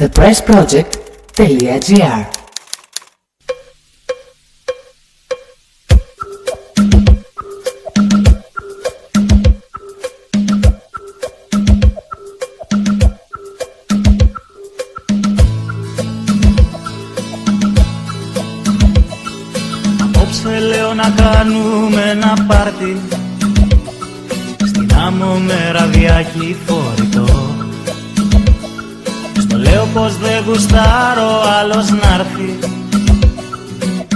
thepressproject.gr Απόψε γουστάρω άλλος να'ρθει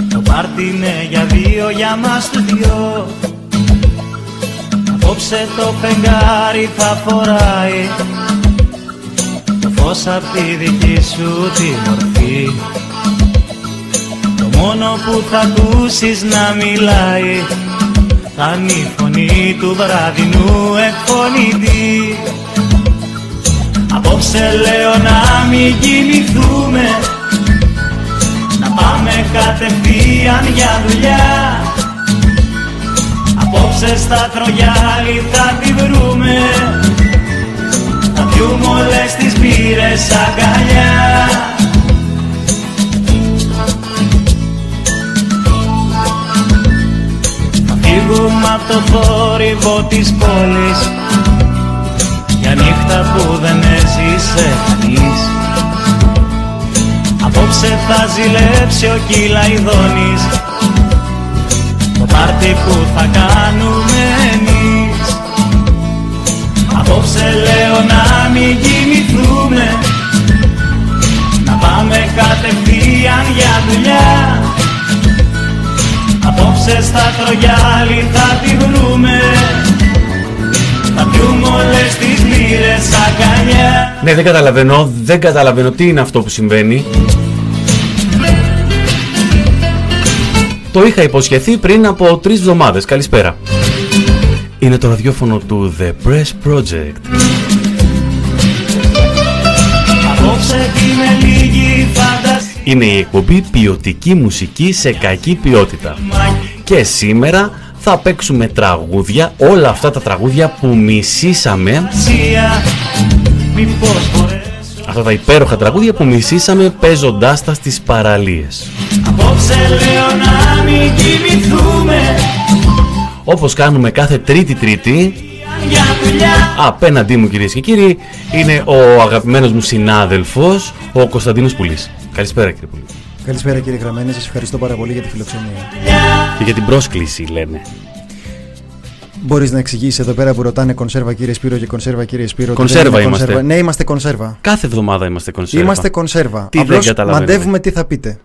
Το πάρτι είναι για δύο για μας του δυο. Απόψε το φεγγάρι θα φοράει. Το φως απ' τη δική σου τη μορφή. Το μόνο που θα ακούσεις να μιλάει. Θα είναι η φωνή του βραδινού εκφωνητή Απόψε λέω να μην κοιμηθούμε. Να πάμε κατευθείαν για δουλειά. Απόψε στα τρογιάλι θα τη βρούμε. Θα πιούμε όλες τις πύρες αγκαλιά. Φύγουμε από το θόρυβο της πόλης Για νύχτα που δεν έζησε κανείς. Απόψε θα ζηλέψει ο Κυλαϊδόνης. Το πάρτι που θα κάνουμε εμείς. Απόψε λέω να μην κοιμηθούμε. Να πάμε κατευθείαν για δουλειά. Απόψε στα τρογιάλι θα τη βρούμε Ναι, δεν καταλαβαίνω, δεν καταλαβαίνω τι είναι αυτό που συμβαίνει. Το είχα υποσχεθεί πριν από τρεις εβδομάδες. Καλησπέρα. Είναι το ραδιόφωνο του The Press Project. Απόψε είναι λίγη φαντασία Είναι η εκπομπή ποιοτική μουσική σε κακή ποιότητα. Και σήμερα θα παίξουμε τραγούδια, όλα αυτά τα τραγούδια που μισήσαμε, Μήπως μπορέσω αυτά τα υπέροχα τραγούδια που μισήσαμε παίζοντάς τα στις παραλίες. Απόψε λέω να μην κοιμηθούμε Όπως κάνουμε κάθε τρίτη τρίτη, Για δουλειά απέναντί μου κυρίες και κύριοι, είναι ο αγαπημένος μου συνάδελφος, ο Κωνσταντίνος Πουλής. Καλησπέρα κύριε Πουλή. Καλησπέρα κύριε Γραμμένη, σας ευχαριστώ πάρα πολύ για τη φιλοξενία. Και για την πρόσκληση λένε. Μπορείς να εξηγήσεις εδώ πέρα που ρωτάνε κονσέρβα κύριε Σπύρο και κονσέρβα κύριε Σπύρο. ότι Κονσέρβα δεν είναι είμαστε. κονσέρβα. Ναι, είμαστε κονσέρβα. Κάθε εβδομάδα είμαστε κονσέρβα. Είμαστε κονσέρβα. Τι δεν Απλώς καταλαβαίνετε. μαντεύουμε τι θα πείτε.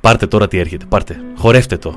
Πάρτε τώρα τι έρχεται, πάρτε. Χορεύτε το.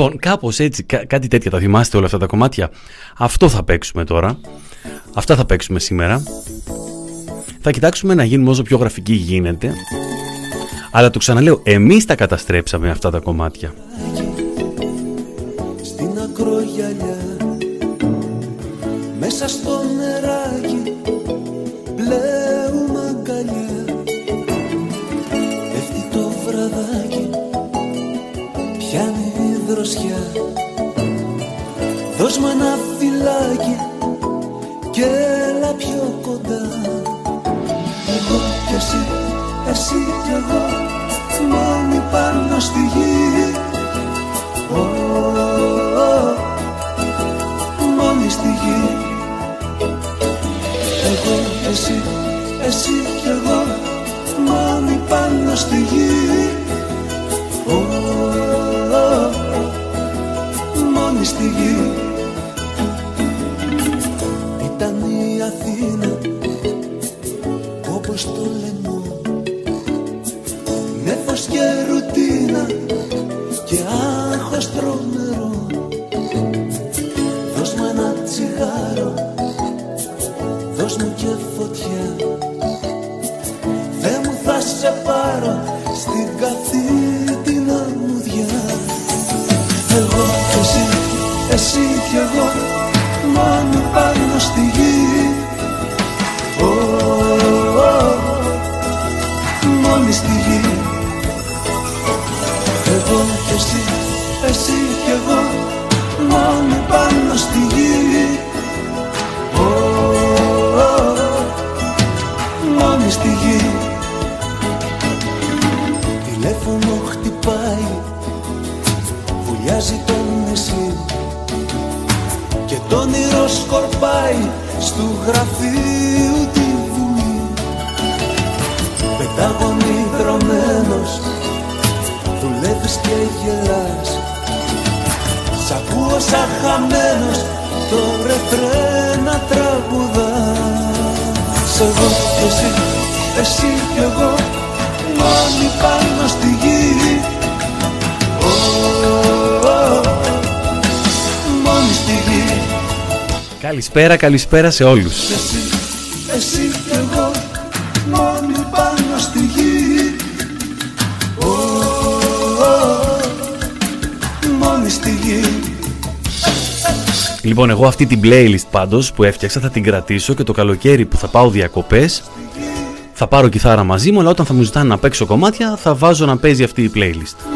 Λοιπόν, κάπως έτσι, κάτι τέτοια τα θυμάστε όλα αυτά τα κομμάτια; Αυτό θα παίξουμε τώρα. Αυτά θα παίξουμε σήμερα. Θα κοιτάξουμε να γίνουμε όσο πιο γραφική γίνεται. Αλλά το ξαναλέω, εμείς τα καταστρέψαμε αυτά τα κομμάτια. Στην ακρογιαλιά, μέσα στο νερό στη γη. Μόνη στη γη. Εγώ, εσύ, εσύ κι εγώ. Μόνοι πάνω στη γη. Μόλι Μόνη γη. Ήταν η Αθήνα Όπως το λένε Καλησπέρα, καλησπέρα σε όλους. Εσύ, εσύ κι εγώ μόνοι πάνω στη γη Ω, Μόνοι στη γη Λοιπόν, εγώ αυτή την playlist πάντως που έφτιαξα θα την κρατήσω και το καλοκαίρι που θα πάω διακοπές θα πάρω κιθάρα μαζί μου, αλλά όταν θα μου ζητάνε να παίξω κομμάτια θα βάζω να παίζει αυτή η playlist.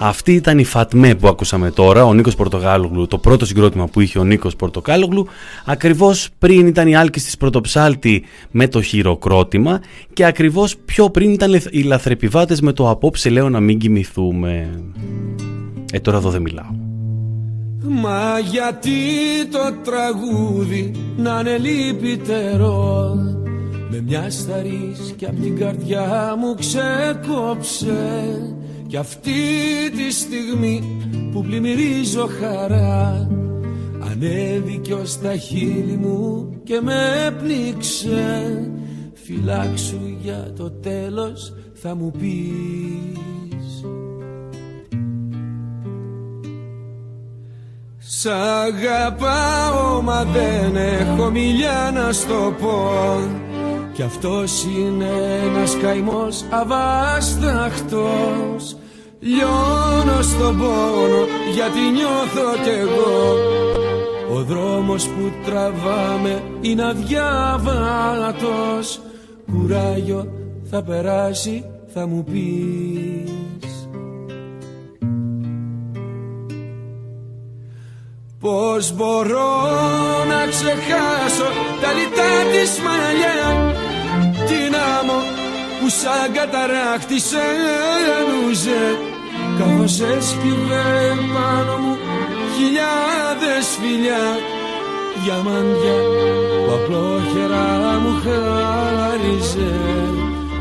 Αυτή ήταν η Φατμέ που ακούσαμε τώρα, ο Νίκος Πορτοκάλογλου, το πρώτο συγκρότημα που είχε ο Νίκος Πορτοκάλογλου, ακριβώς πριν ήταν η Άλκης της Πρωτοψάλτη με το χειροκρότημα και ακριβώς πιο πριν ήταν οι λαθρεπιβάτες με το απόψε λέω να μην κοιμηθούμε. Ε, τώρα εδώ δεν μιλάω. Μα γιατί το τραγούδι να είναι λυπητερό; Με μια σταρίς και απ' την καρδιά μου ξεκόψε Κι αυτή τη στιγμή που πλημμυρίζω χαρά Ανέβηκε ως τα χείλη μου και με πνίξε Φυλάξου για το τέλος θα μου πεις. Σ' αγαπάω μα δεν έχω μιλιά να στο πω Κι αυτός είναι ένας καημός αβάσταχτος. Λιώνω στον πόνο γιατί νιώθω κι εγώ. Ο δρόμος που τραβάμε είναι αδιάβατος. Κουράγιο θα περάσει θα μου πεις. Πώς μπορώ να ξεχάσω τα λιτά της μαλλιάς; Την άμμο που σαν καταράχτησε νουζε Καθώς έσκυβε πάνω μου χιλιάδες φιλιά Διαμάντια που απλόχερα μου χάριζε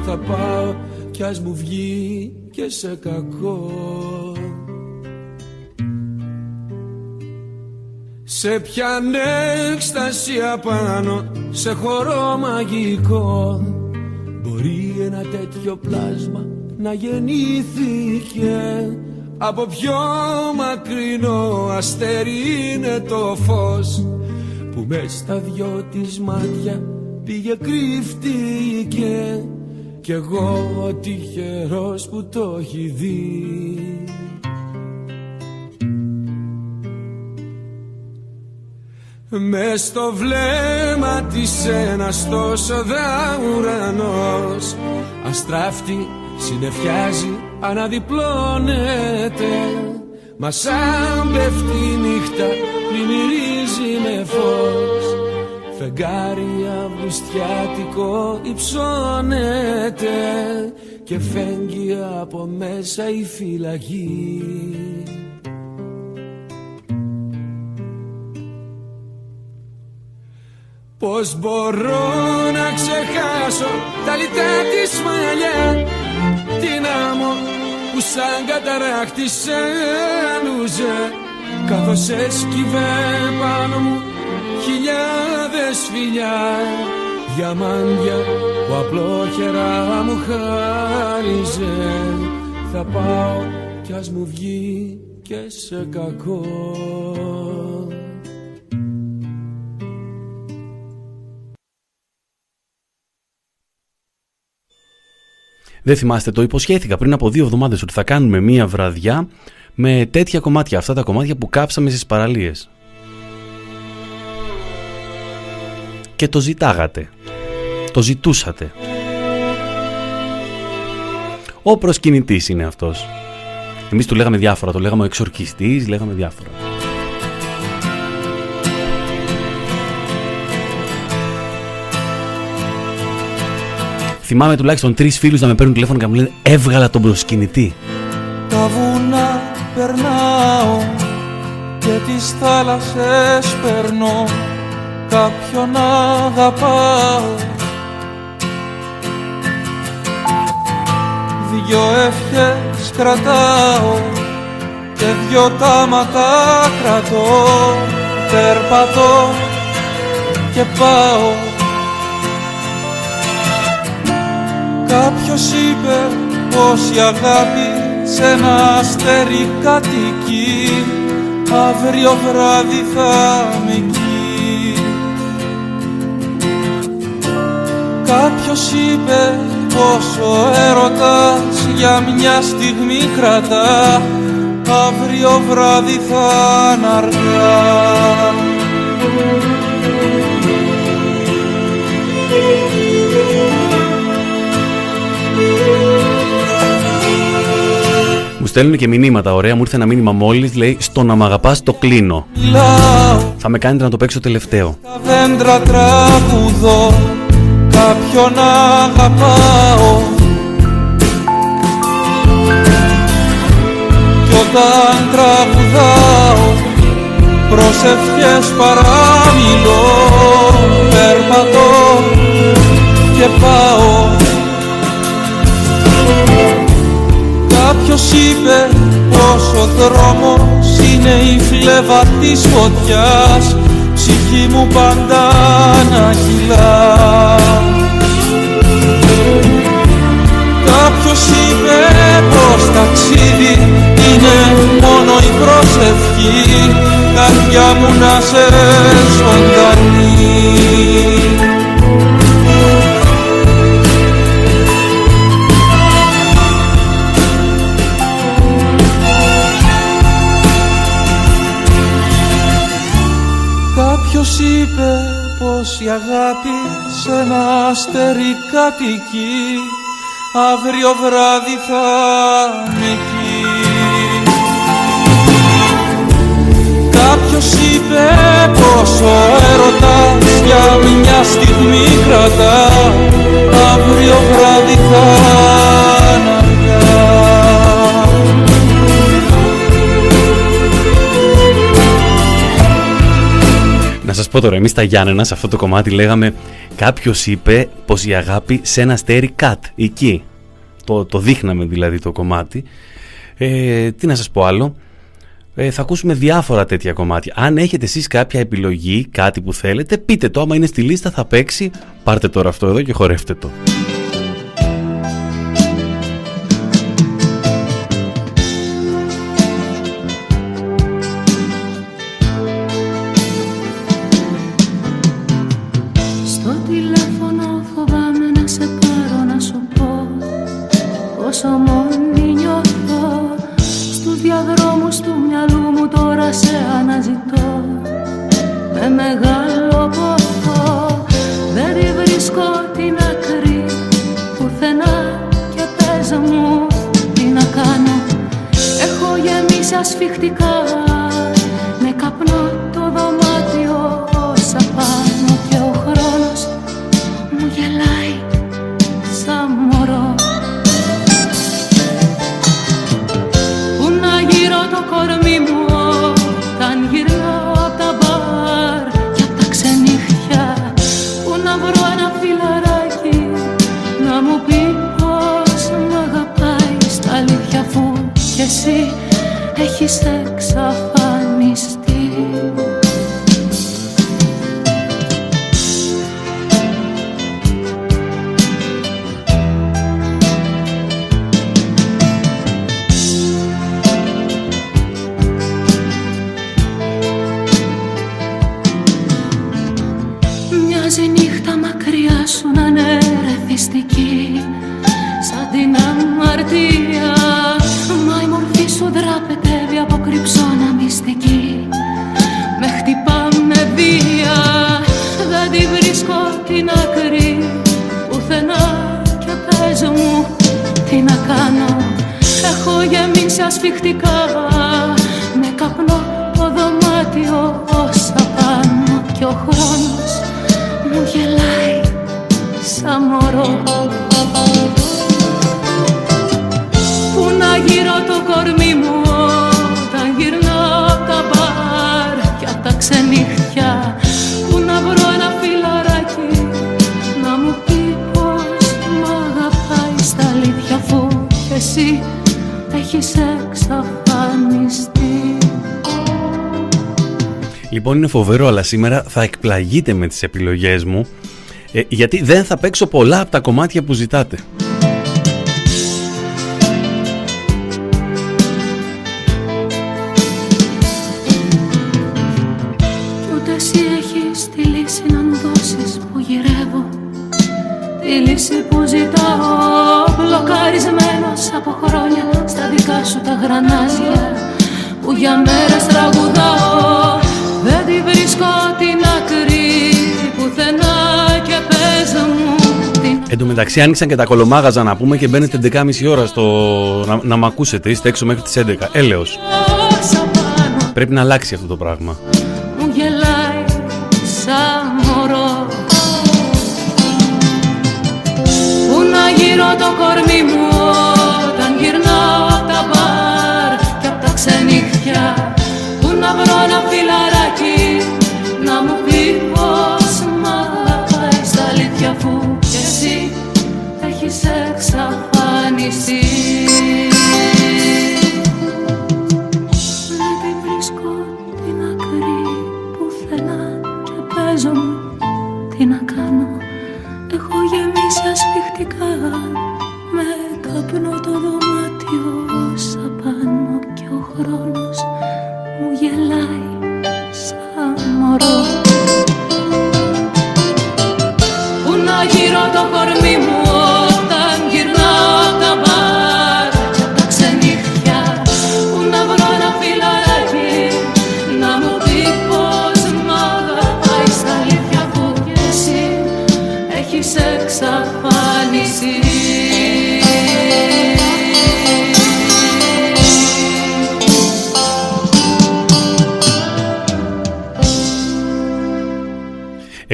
Θα πάω κι ας μου βγει και σε κακό Σε πιαν έκσταση απάνω σε χώρο μαγικό. Μπορεί ένα τέτοιο πλάσμα να γεννήθηκε. Από πιο μακρινό αστέρι είναι το φως Που μες στα δυο της μάτια πήγε κρύφτηκε. Κι εγώ τυχερός που το έχει δει Μες στο βλέμμα της ένας τόσο ουρανός Αστράφτη συνεφιάζει αναδιπλώνεται. Μα σαν πέφτει η νύχτα πλημμυρίζει με φως. Φεγγάρι αυγουστιάτικο υψώνεται Και φέγγει από μέσα η φυλακή Πώς μπορώ να ξεχάσω τα λιτά της μαλλιά Την άμμο που σαν καταράχτησε λούζε. Καθώς έσκυβε πάνω μου χιλιάδες φιλιά Διαμάντια που απλόχερα μου χάριζε. Θα πάω κι ας μου βγει και σε κακό Δεν θυμάστε, το υποσχέθηκα πριν από δύο εβδομάδες ότι θα κάνουμε μία βραδιά με τέτοια κομμάτια, αυτά τα κομμάτια που κάψαμε στις παραλίες. Και το ζητάγατε. Το ζητούσατε. Ο προσκυνητής είναι αυτός. Εμείς του λέγαμε διάφορα, το λέγαμε ο εξορκιστής, λέγαμε διάφορα. Θυμάμαι τουλάχιστον τρεις φίλους να με παίρνουν τηλέφωνο και να μου λένε Έβγαλα τον προσκυνητή. Τα βουνά περνάω και τις θάλασσες περνώ κάποιον αγαπάω. Δυο ευχές κρατάω και δυο τάματα κρατώ. Περπατώ και πάω Κάποιος είπε πως η αγάπη σε ένα αστέρι κατοικεί. Αύριο βράδυ θα με εκεί. Κάποιος είπε πως ο έρωτας για μια στιγμή κρατά. Αύριο βράδυ θα αργά Μου στέλνουν και μηνύματα ωραία. Μου ήρθε ένα μήνυμα μόλις. Λέει: Στο να μ' αγαπάς το κλείνω. Θα με κάνετε να το παίξω τελευταίο. Τα δέντρα τραγουδώ. Κάποιον αγαπάω. Κι όταν τραγουδάω προσευχές παραμιλώ περπατώ και πάω Κάποιος είπε πως ο δρόμος είναι η φλέβα της φωτιάς; Ψυχή μου πάντα να κυλά. Κάποιος είπε πως ταξίδι είναι μόνο η προσευχή. Καρδιά μου να σε ζωντανή πως η αγάπη σε ένα αστέρι κατοικεί. Αύριο βράδυ θα με εκεί. Κάποιος είπε πως ο έρωτας για μια στιγμή κρατά. Αύριο βράδυ θα Να πω τώρα, εμείς τα Γιάννενα σε αυτό το κομμάτι λέγαμε κάποιος είπε πως η αγάπη σε ένα στέρι κατ, εκεί. Το, το δείχναμε δηλαδή το κομμάτι. Ε, τι να σας πω άλλο. Ε, θα ακούσουμε διάφορα τέτοια κομμάτια. Αν έχετε εσείς κάποια επιλογή, κάτι που θέλετε, πείτε το. Άμα είναι στη λίστα θα παίξει. Πάρτε τώρα αυτό εδώ και χορεύτε το. αλλά σήμερα θα εκπλαγείτε με τις επιλογές μου, ε, γιατί δεν θα παίξω πολλά από τα κομμάτια που ζητάτε. Ούτε εσύ έχεις τη λύση να μου δώσεις που γυρεύω, τη λύση που ζητάω, μπλοκαρισμένος από χρόνια. Στα δικά σου τα γρανάζια, που για μέρα τραγουδάω. Εν τω μεταξύ άνοιξαν και τα κολομάγαζα να πούμε και μπαίνετε 11.30 ώρα στο... να, να μ' ακούσετε. Είστε έξω μέχρι τις 11. Έλεος. Πρέπει να αλλάξει αυτό το πράγμα. Μου γελάει σαν μωρός Πού να γύρω το κορμί μου όταν γυρνάω απ' τα μπαρ και απ' τα ξενύχια Πού να βρω ένα φιλαράκι Cả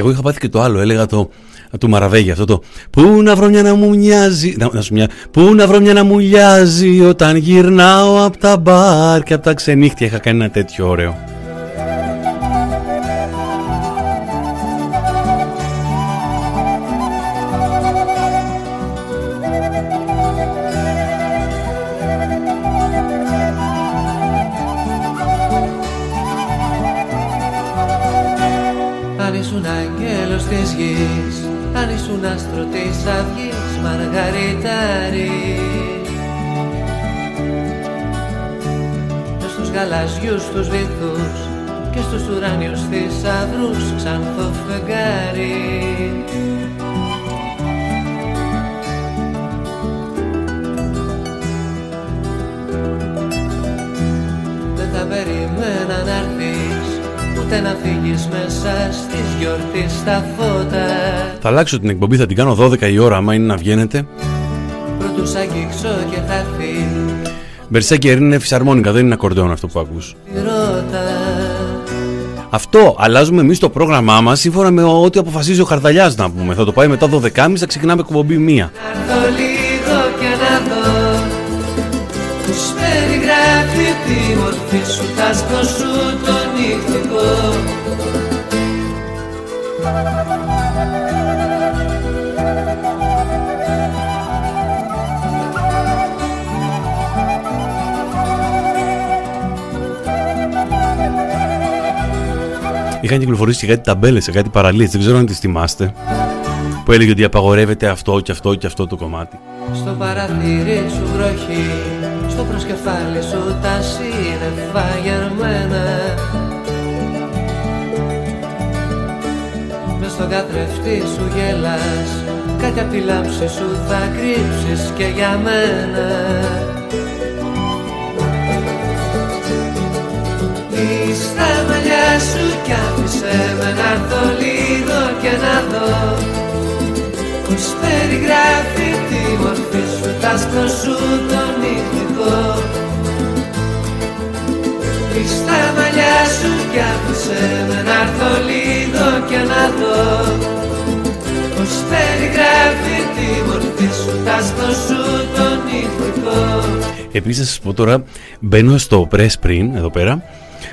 Εγώ είχα πάθει και το άλλο, έλεγα το του Μαραβέγη αυτό το Πού να βρω μια να μου μοιάζει να, να σου μια, Πού να βρω μια να μου μοιάζει Όταν γυρνάω από τα μπαρ και από τα ξενύχτια Είχα κάνει ένα τέτοιο ωραίο γαλαζιούς τους βυθούς Και στους ουράνιους θησαυρούς Ξανθό φεγγάρι. Δεν θα περιμένα να έρθεις Ούτε να φύγεις μέσα στις γιορτής στα φώτα. Θα αλλάξω την εκπομπή, θα την κάνω 12 η ώρα άμα είναι να βγαίνετε. Πρωτού σ' αγγίξω και θα έρθεις Μπερσέκι είναι φυσαρμόνικα, δεν είναι ακορντεόν αυτό που ακούς τη ρότα Αυτό αλλάζουμε εμείς το πρόγραμμά μας σύμφωνα με ό,τι αποφασίζει ο Χαρδαλιάς να πούμε. Θα το πάει μετά 12.30 θα ξεκινάμε εκπομπή μία. Να έρθω λίγο και να δω Είχαν κυκλοφορήσει και κάτι ταμπέλες σε κάτι παραλίες, δεν ξέρω αν τις θυμάστε. Που έλεγε ότι απαγορεύεται αυτό και αυτό και αυτό το κομμάτι. Στο παραθύρι σου βροχή Στο προσκεφάλι σου τα σύννεφα γερμένα Μες στον καθρεφτή σου γελάς Κάτι απ' τη λάμψη σου θα κρύψεις και για μένα Στα μαλλιά σου κι άφησε με να έρθω λίγο και να δω. Πως περιγράφει τη μορφή σου, τ' άστρο σου το νυχτικό Στα μαλλιά σου κι άφησε με να έρθω λίγο και να δω. Πως περιγράφει τη μορφή σου, τ' άστρο σου το νυχτικό Επίσης, θα σας πω τώρα, μπαίνω στο press πριν, εδώ πέρα.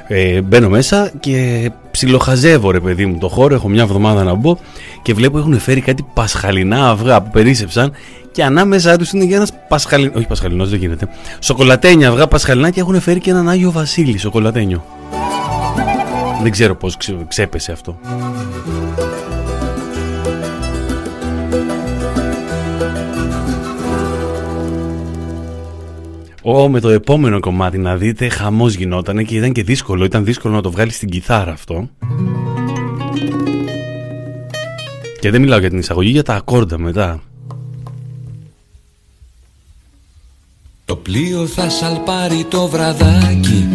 Ε, μπαίνω μέσα και ψιλοχαζεύω ρε παιδί μου το χώρο. Έχω μια εβδομάδα να μπω και βλέπω έχουν φέρει κάτι πασχαλινά αυγά που περίσεψαν και ανάμεσά τους είναι για ένας πασχαλινό. Όχι πασχαλινός, δεν γίνεται. Σοκολατένια αυγά πασχαλινά και έχουν φέρει και έναν Άγιο Βασίλη σοκολατένιο. Δεν ξέρω πώς ξε- ξέπεσε αυτό. Ω, με το επόμενο κομμάτι να δείτε χαμός γινότανε και ήταν και δύσκολο, ήταν δύσκολο να το βγάλεις στην κιθάρα αυτό. Και δεν μιλάω για την εισαγωγή, για τα ακόρντα μετά. Το πλοίο θα σαλπάρει το βραδάκι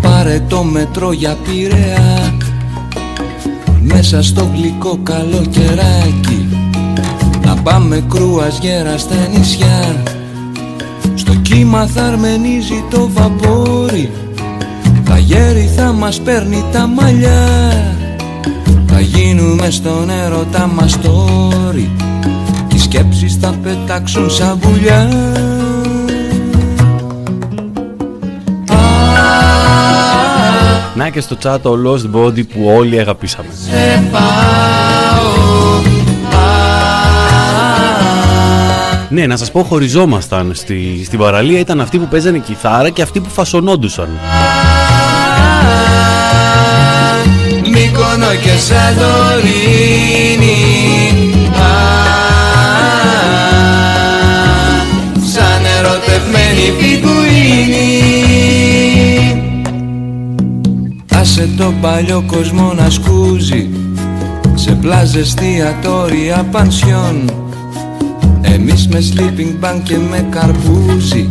Πάρε το μετρό για πειραιά Μέσα στο γλυκό καλοκαιράκι Να πάμε κρούας στα νησιά Στο κύμα θα αρμενίζει το βαπόρι. Τα γέρι θα μας παίρνει τα μαλλιά. Θα γίνουμε στον έρωτα μας τόρι οι σκέψεις θα πετάξουν σαν βουλιά Να και στο chat ο Lost Body που όλοι αγαπήσαμε. Ναι, να σας πω χωριζόμασταν στη, στην παραλία. Ήταν αυτοί που παίζανε κιθάρα και αυτοί που φασονόντουσαν. Μύκονο και Σαντορίνη Σαν ερωτευμένη Άσε το παλιό κόσμο να σκούζει. Σε πλάζες, εστιατόρια, πανσιόν Εμείς με sleeping bag και με καρπούζι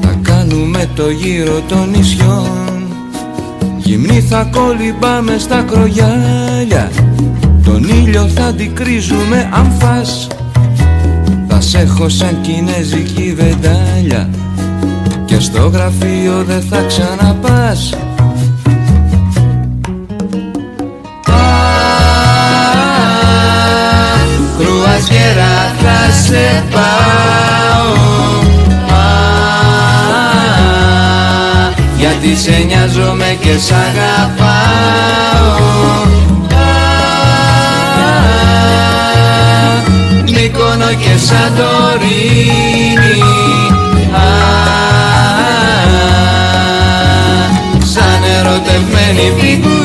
Θα κάνουμε το γύρο των νησιών. Γυμνή θα κολυμπάμε στα κρογιάλια Τον ήλιο θα αντικρίζουμε αν φας Θα σ' έχω σαν κινέζικη βεντάλια Και στο γραφείο δεν θα ξαναπάς. Γέρα θα σε πάω. Γιατί σε νοιάζομαι και σ' αγαπάω. Μύκονο και Σαντορίνη Σαν ερωτευμένη πιγκουίνη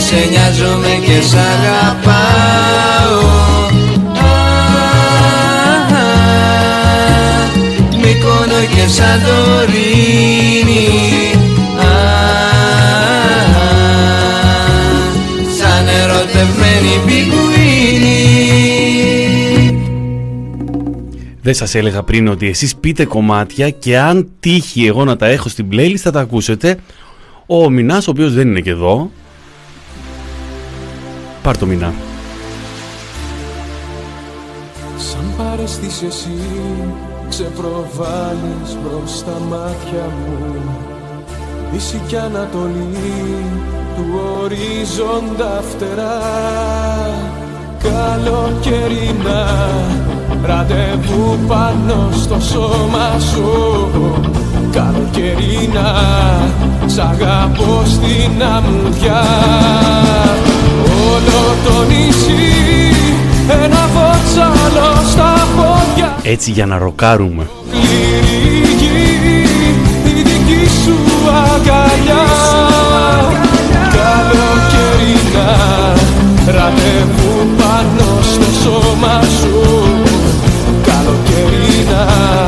σε νοιάζομαι και σ' αγαπάω Μύκονο και Σαντορίνη Σαν ερωτευμένη πιγκουίνη Δεν σας έλεγα πριν ότι εσείς πείτε κομμάτια και αν τύχει εγώ να τα έχω στην playlist θα τα ακούσετε. Ο Μινάς, ο οποίος δεν είναι και εδώ. Πάρ το Μινά. Σαν παρεστείς εσύ ξεπροβάλλεις μπρος στα μάτια μου. Δύση κι Ανατολή του ορίζοντα φτερά. Καλοκαιρινά Ραντεβού πάνω στο σώμα σου. Καλοκαιρινά Σ' αγαπώ στην αμμουδιά Όλο το νησί Ένα βότσαλο στα πόδια. Έτσι για να ροκάρουμε. Η δική σου αγκαλιά. Καλοκαιρινά Ραντεβού πάνω στο σώμα σου. Καλοκαιρινά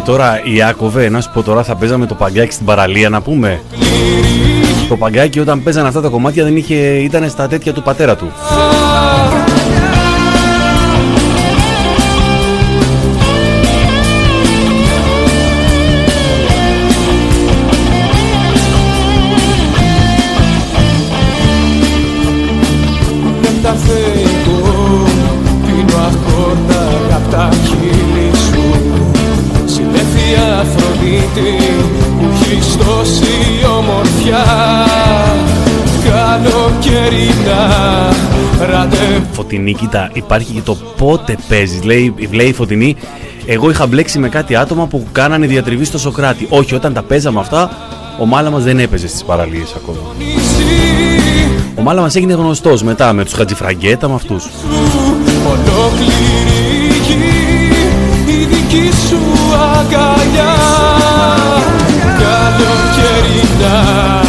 τώρα Ιάκωβε, να σου πω τώρα θα παίζαμε το παγκάκι στην παραλία να πούμε. Το παγκάκι όταν παίζανε αυτά τα κομμάτια δεν είχε, ήταν στα τέτοια του πατέρα του Φωτεινή, κοίτα, υπάρχει και το πότε παίζεις. Λέει, λέει η Φωτεινή, εγώ είχα μπλέξει με κάτι άτομα που κάνανε διατριβή στο Σοκράτη. Όχι, όταν τα παίζαμε αυτά, ο Μάλα μας δεν έπαιζε στις παραλίες ακόμα. Ο Μάλα μας έγινε γνωστός μετά με τους Χατζηφραγκέτα, με αυτούς. Ολόκληρη γη η δική σου αγκαλιά Καλοκαιρινά ραντεβού πάνω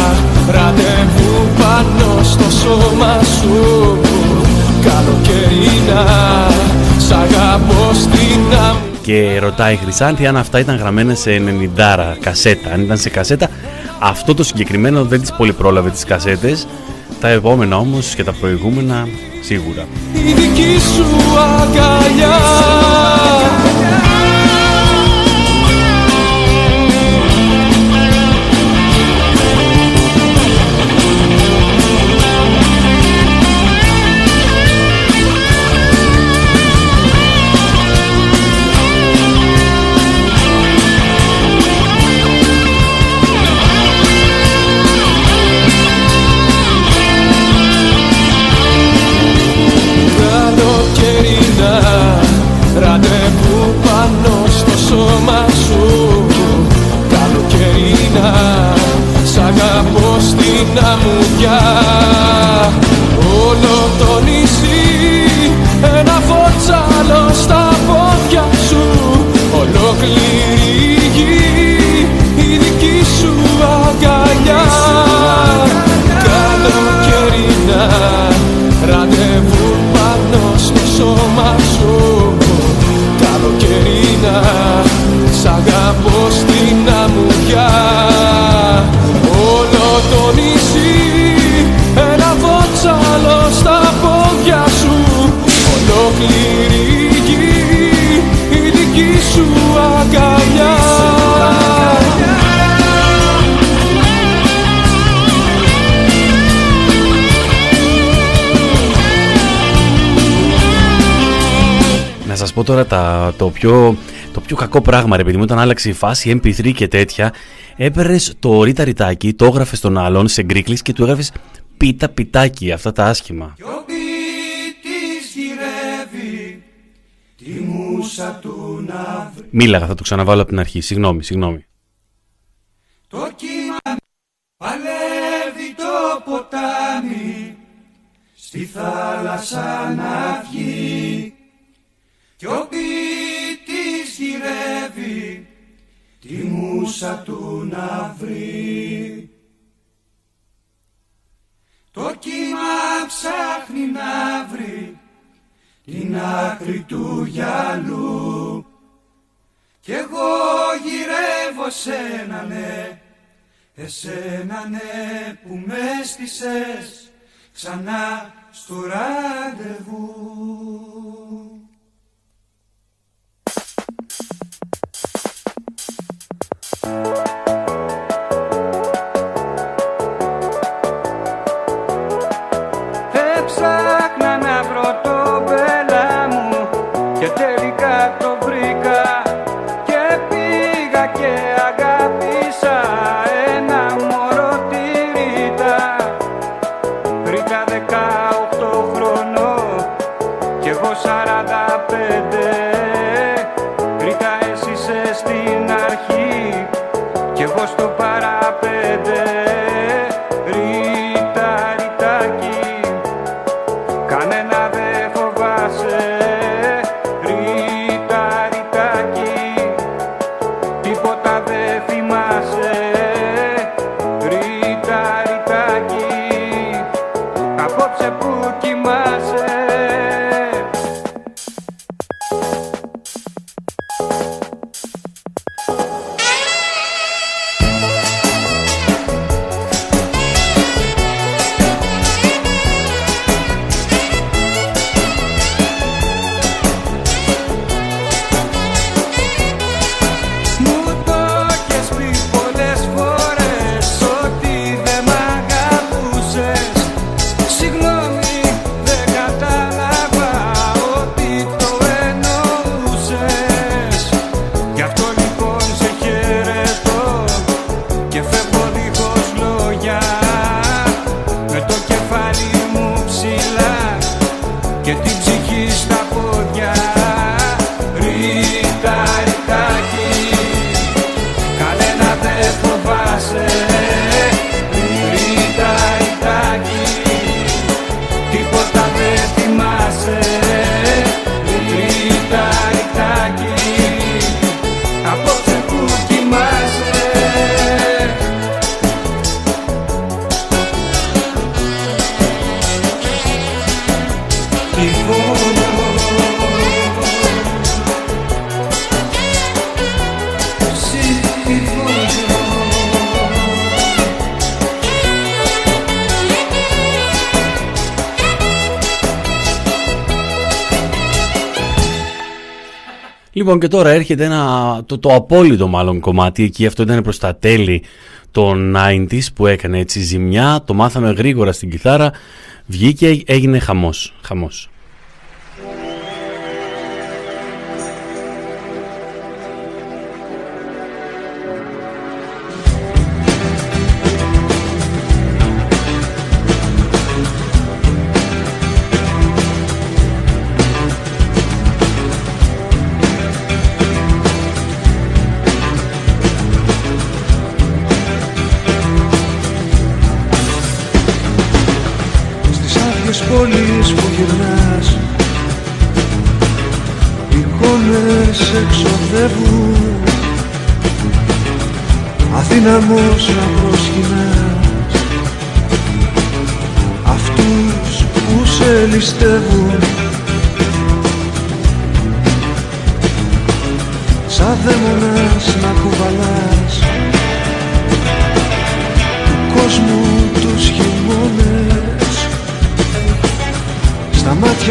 στο σώμα σου Καλοκαιρινά σ' αγαπώ στην άμμο Και ρωτάει η Χρυσάνθη αν αυτά ήταν γραμμένα σε 90 κασέτα. Αν ήταν σε κασέτα, αυτό το συγκεκριμένο δεν τις πολύ πρόλαβε τις κασέτες. Τα επόμενα όμως και τα προηγούμενα σίγουρα. η δική σου αγκαλιά πω τώρα τα, το, πιο, το πιο κακό πράγμα ρε παιδί μου, όταν άλλαξε η φάση MP3 και τέτοια, έπαιρνες το ρίτα ρητάκι, το έγραφες στον άλλον σε γκρίκλις και του έγραφες πίτα πιτάκι, αυτά τα άσχημα. Κι ο ποιητής γυρεύει τη μουσα του να βρει Μίλαγα, θα το ξαναβάλω από την αρχή, συγγνώμη, συγγνώμη. Το κύμα παλεύει το ποτάμι στη θάλασσα να βγει κι ο ποιητής γυρεύει τη μουσα του να βρει Το κύμα ψάχνει να βρει την άκρη του γυαλού κι εγώ γυρεύω σένα ναι, εσένα ναι που με στήσες ξανά στο ραντεβού. Λοιπόν και τώρα έρχεται ένα, το, το απόλυτο μάλλον κομμάτι εκεί, αυτό ήταν προς τα τέλη των 90s που έκανε έτσι ζημιά, το μάθαμε γρήγορα στην κιθάρα, βγήκε, έγινε χαμός, χαμός.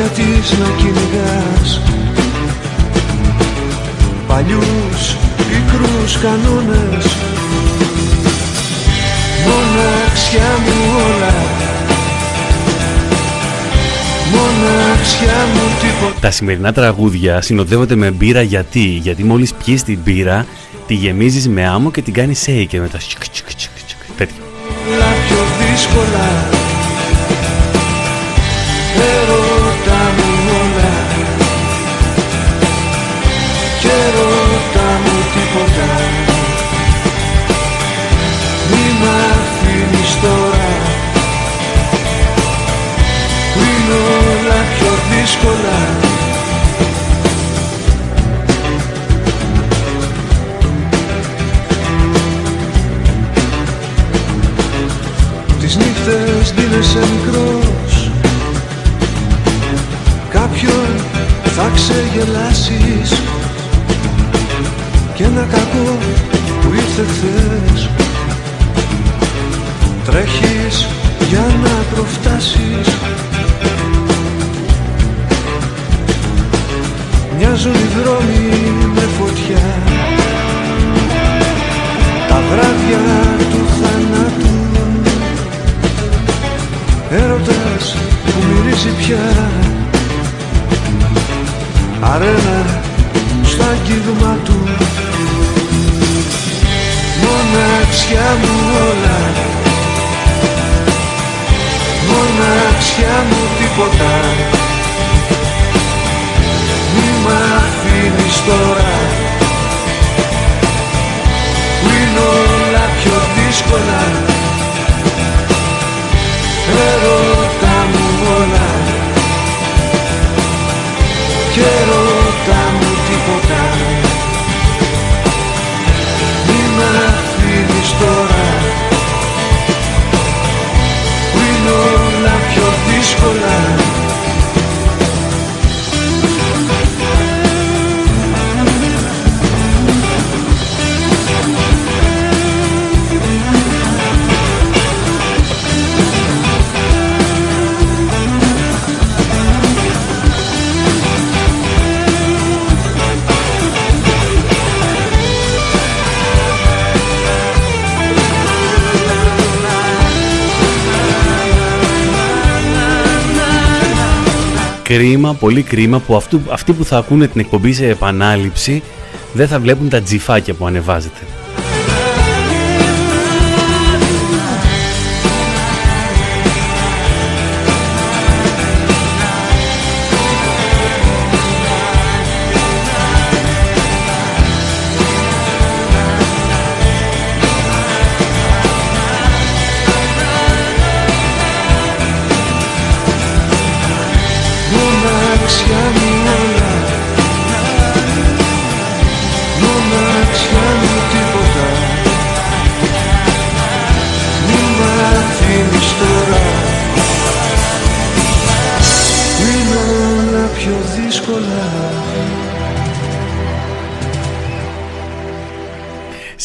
Μάτια της να κυνηγάς. Παλιούς πικρούς κανόνες. Μοναξιά μου όλα. Μοναξιά μου τίποτα. Τα σημερινά τραγούδια συνοδεύονται με μπύρα γιατί; Γιατί μόλις πιείς την μπύρα Τη γεμίζεις με άμμο και την κάνεις και μετά τσικ τσικ τσικ τσικ τέτοιο. Πιο δύσκολα Κρίμα, πολύ κρίμα που αυτού, αυτοί που θα ακούνε την εκπομπή σε επανάληψη δεν θα βλέπουν τα τζιφάκια που ανεβάζετε.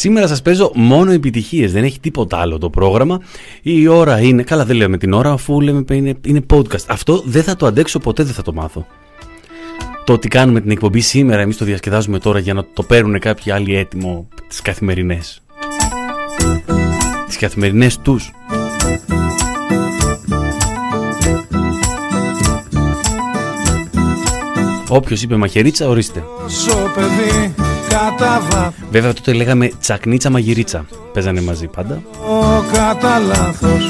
Σήμερα σας παίζω μόνο επιτυχίες, δεν έχει τίποτα άλλο το πρόγραμμα. Η ώρα είναι, καλά δεν λέμε την ώρα αφού λέμε είναι, είναι podcast. Αυτό δεν θα το αντέξω ποτέ, δεν θα το μάθω. το τι κάνουμε την εκπομπή σήμερα, εμείς το διασκεδάζουμε τώρα για να το παίρνουν κάποιοι άλλοι έτοιμο τις καθημερινές. Τις καθημερινές τους. Όποιος είπε μαχαιρίτσα, ορίστε. Βέβαια τότε λέγαμε τσακνίτσα μαγειρίτσα. Παίζανε μαζί πάντα. Κατά λάθος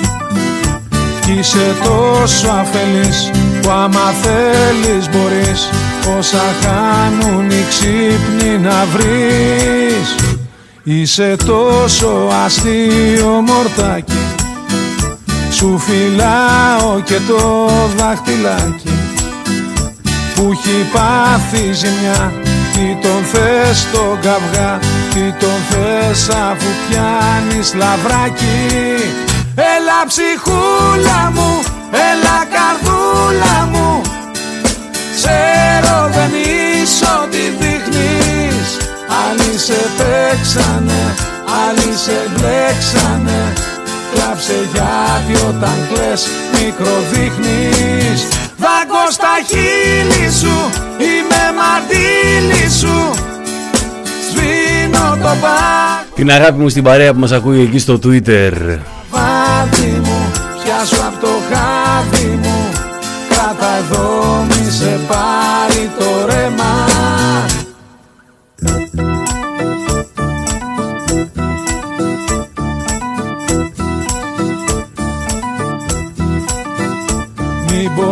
Είσαι τόσο αφελής που άμα θέλεις μπορείς Όσα χάνουν οι ξύπνοι να βρεις. Είσαι τόσο αστείο μορτάκι. Σου φυλάω και το δάχτυλάκι Που έχει πάθει ζημιά Τι τον θες τον καυγά Τι τον θες αφού πιάνεις λαβράκι. Έλα ψυχούλα μου, έλα καρδούλα μου. Ξέρω δεν είσαι ό,τι δείχνεις. Άλλοι σε παίξανε, άλλοι σε μπλέξανε. Κλάψε γιατί όταν κλαις μικροδείχνεις Δάγκω στα χείλη σου, είμαι μαντήλι σου. Σβήνω το πά Την αγάπη μου στην παρέα που μας ακούει εκεί στο Twitter. Βάδι μου, πιάσω απ' το χάδι μου. Κράτα εδώ μη σε πάρει το ρέμα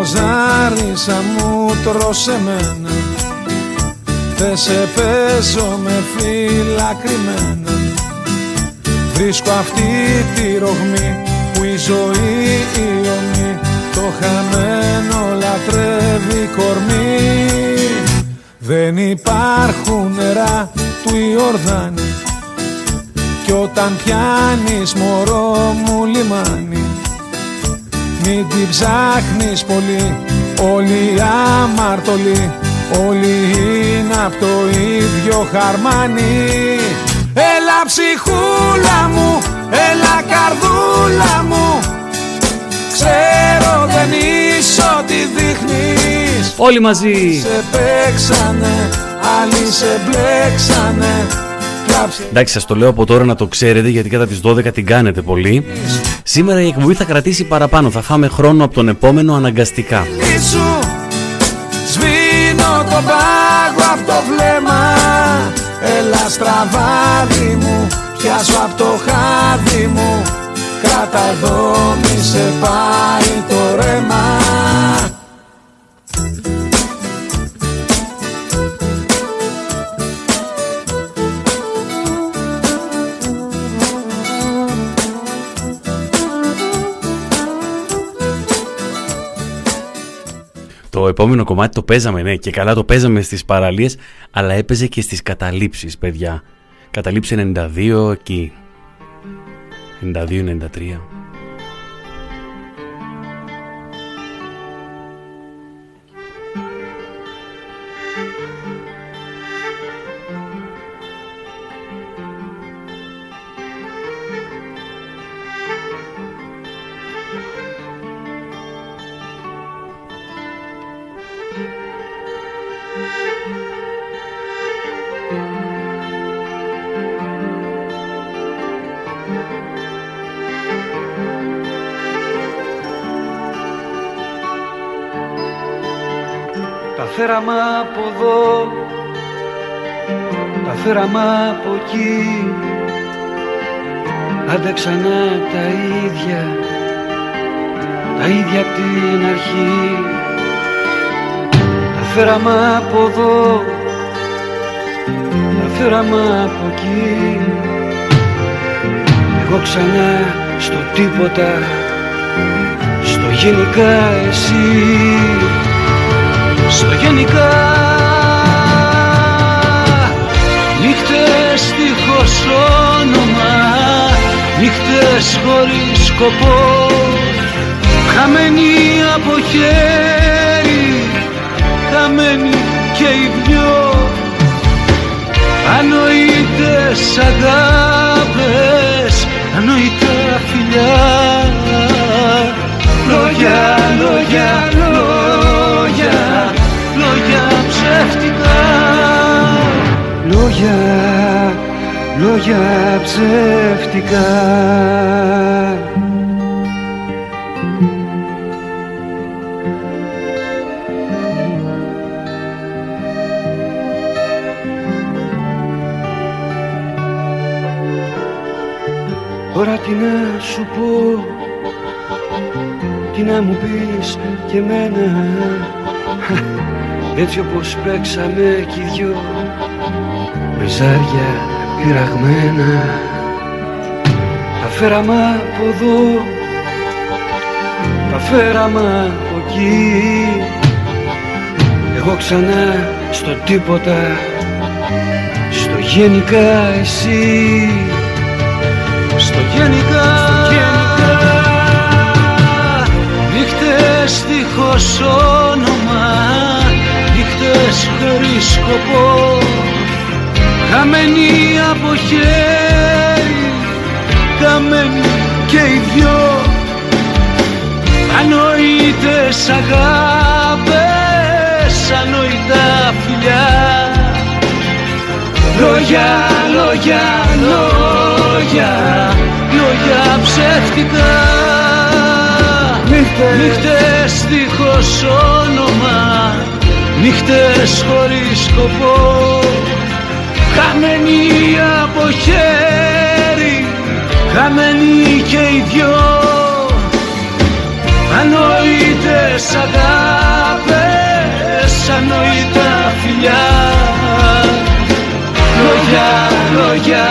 Μήπως άρισα μου τρως εμένα. Δεν σε παίζω με φύλλα κρυμμένα. Βρίσκω αυτή τη ρογμή που η ζωή η ομή Το χαμένο λατρεύει κορμί Δεν υπάρχουν νερά του Ιορδάνη. Κι όταν πιάνεις μωρό μου λιμάνι Μην την ψάχνεις πολύ Όλοι αμαρτωλοί Όλοι είναι από το ίδιο χαρμάνι. Έλα ψυχούλα μου, έλα καρδούλα μου. Ξέρω δεν είσαι ό,τι δείχνεις. Όλοι μαζί. Σε παίξανε, άλλοι σε μπλέξανε Εντάξει, σας το λέω από τώρα να το ξέρετε γιατί κατά τις 12 την κάνετε πολύ. Σήμερα η εκπομπή θα κρατήσει παραπάνω. Θα φάμε χρόνο από τον επόμενο αναγκαστικά. Σβήνω τον πάγο από το βλέμμα Έλα στραβάδι μου, πιάσω από το χάδι μου Κράτα εδώ μη σε πάει το ρέμα Το επόμενο κομμάτι το παίζαμε, ναι, και καλά το παίζαμε στις παραλίες, αλλά έπαιζε και στις καταλήψεις, παιδιά. Καταλήψη 92 εκεί. 92-93. Θέραμα από εδώ Τα θέραμα από εκεί. Άντε ξανά τα ίδια Τα ίδια απ' την αρχή. Τα θέραμα από εδώ Τα θέραμα από εκεί. Εγώ ξανά στο τίποτα Στο γενικά εσύ. στο γενικά Νύχτες δίχως όνομα Νύχτες χωρίς σκοπό. Χαμένοι από χέρι Χαμένοι και οι δυο. Ανοήτες αγάπες λόγια ψεύτικα. Τώρα τι να σου πω Τι να μου πεις και εμένα. Έτσι όπως παίξαμε κι οι δυο Με ζάρια πειραγμένα. Τα φέραμε από εδώ Τα φέραμε από εκεί. Εγώ ξανά στο τίποτα Στο γενικά εσύ. Στο γενικά. Νύχτες δίχως όνομα Νύχτες χωρίς σκοπό Χαμένοι από χέρι Χαμένοι και οι δυο. Ανόητες αγάπες Ανόητα φιλιά. Λόγια, λόγια, λόγια Λόγια ψεύτικα. Νύχτες, Νύχτες δίχως όνομα Νύχτες χωρίς σκοπό Χαμένοι από χέρι Χαμένοι και οι δυο. Ανόητες αγάπες Ανόητα φιλιά. Λόγια, λόγια,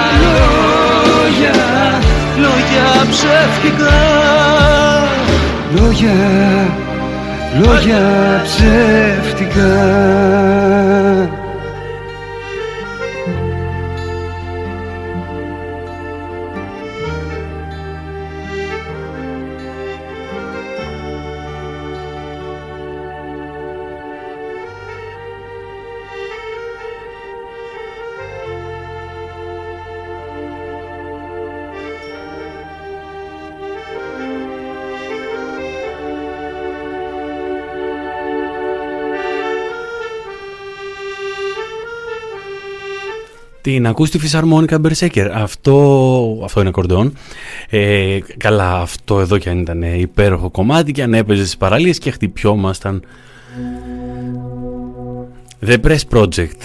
λόγια Λόγια ψεύτικα. Λόγια, λόγια ψεύτικα Την ακούς τη φυσαρμόνικα Berserker. Αυτό, αυτό είναι κορδόν. Ε, καλά, αυτό εδώ και αν ήταν υπέροχο κομμάτι και αν έπαιζε στις παραλίες και χτυπιόμασταν. The Press Project.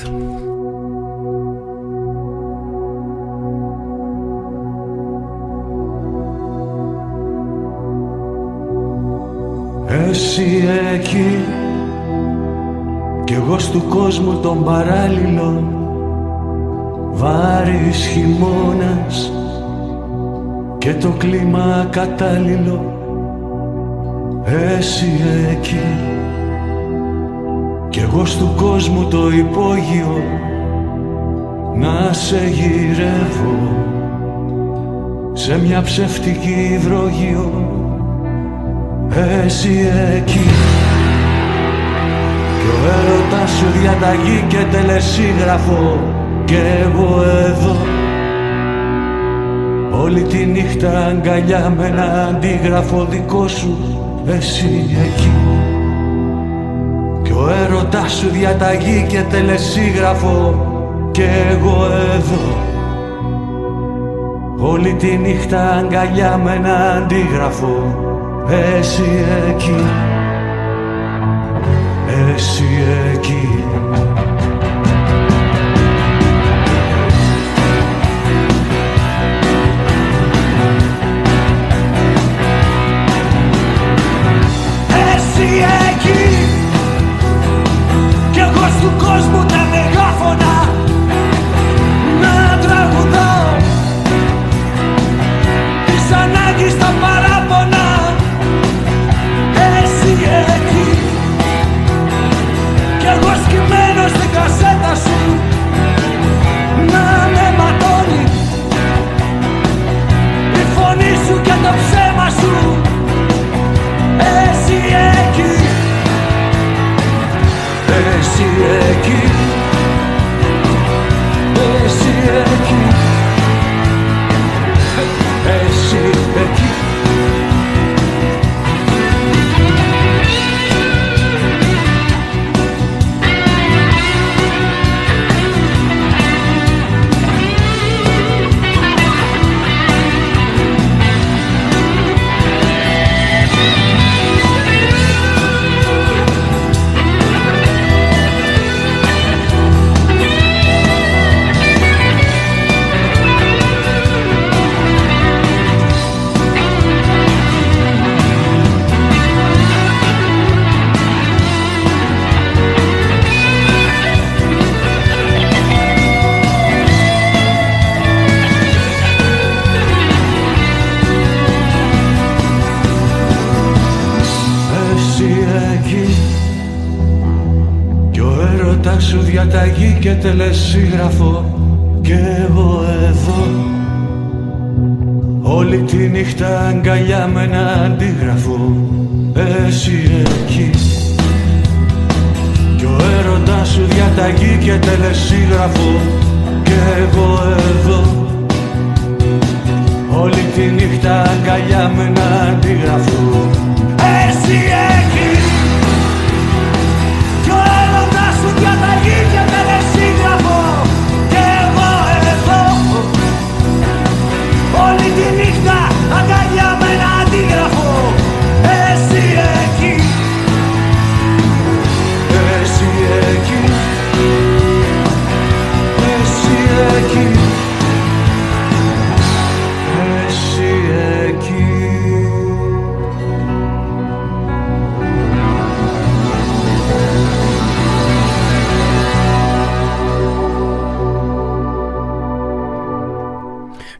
Εσύ εκεί κι εγώ στου κόσμου των παράλληλων Βάρης χειμώνας και το κλίμα κατάλληλο Εσύ εκεί. Κι εγώ στου κόσμου το υπόγειο να σε γυρεύω σε μια ψευτική υδρόγειο εσύ εκεί. Κι ο έρωτας σου διαταγή και τελεσίγραφο κι εγώ εδώ. Όλη τη νύχτα αγκαλιά με ένα αντίγραφο δικό σου Εσύ εκεί. Κι ο έρωτας σου διαταγή και τελεσίγραφο Κι εγώ εδώ. Όλη τη νύχτα αγκαλιά με ένα αντίγραφο Εσύ εκεί. Εσύ εκεί διαταγή και τελεσίγραφο και εγώ εδώ. Όλη τη νύχτα αγκαλιά με ένα αντίγραφο Εσύ εκεί. Κι ο έρωτας σου διαταγή και τελεσίγραφο Και εγώ εδώ. Όλη τη νύχτα αγκαλιά με ένα αντίγραφο Εσύ εκεί Όλη τη νύχτα αγκαλιά με ένα αντίγραφο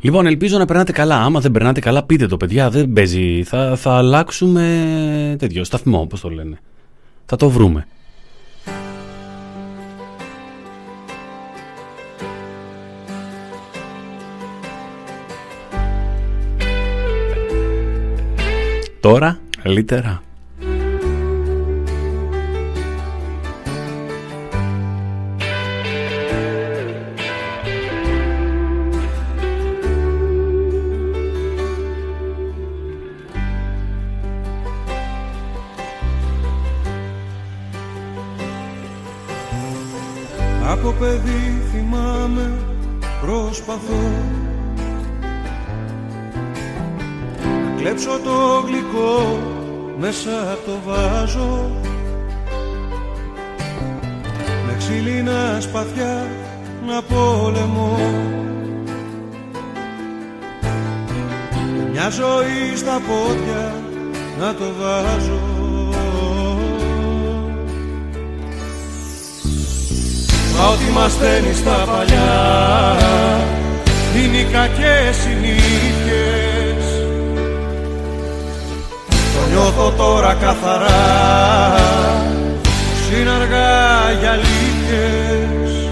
Λοιπόν, ελπίζω να περνάτε καλά. Άμα δεν περνάτε καλά, πείτε το, παιδιά. Δεν παίζει. Θα, θα αλλάξουμε τέτοιο σταθμό, όπω το λένε. Θα το βρούμε. Τώρα, καλύτερα. Από παιδί θυμάμαι προσπαθώ. Να κλέψω το γλυκό μέσα από το βάζο Με ξύλινα σπαθιά να πόλεμω Μια ζωή στα πόδια να το βάζω Μα ό,τι μας στέλνει στα παλιά είναι οι κακές συνήθειες. Το νιώθω τώρα καθαρά πως είναι αργά για αλήθειες.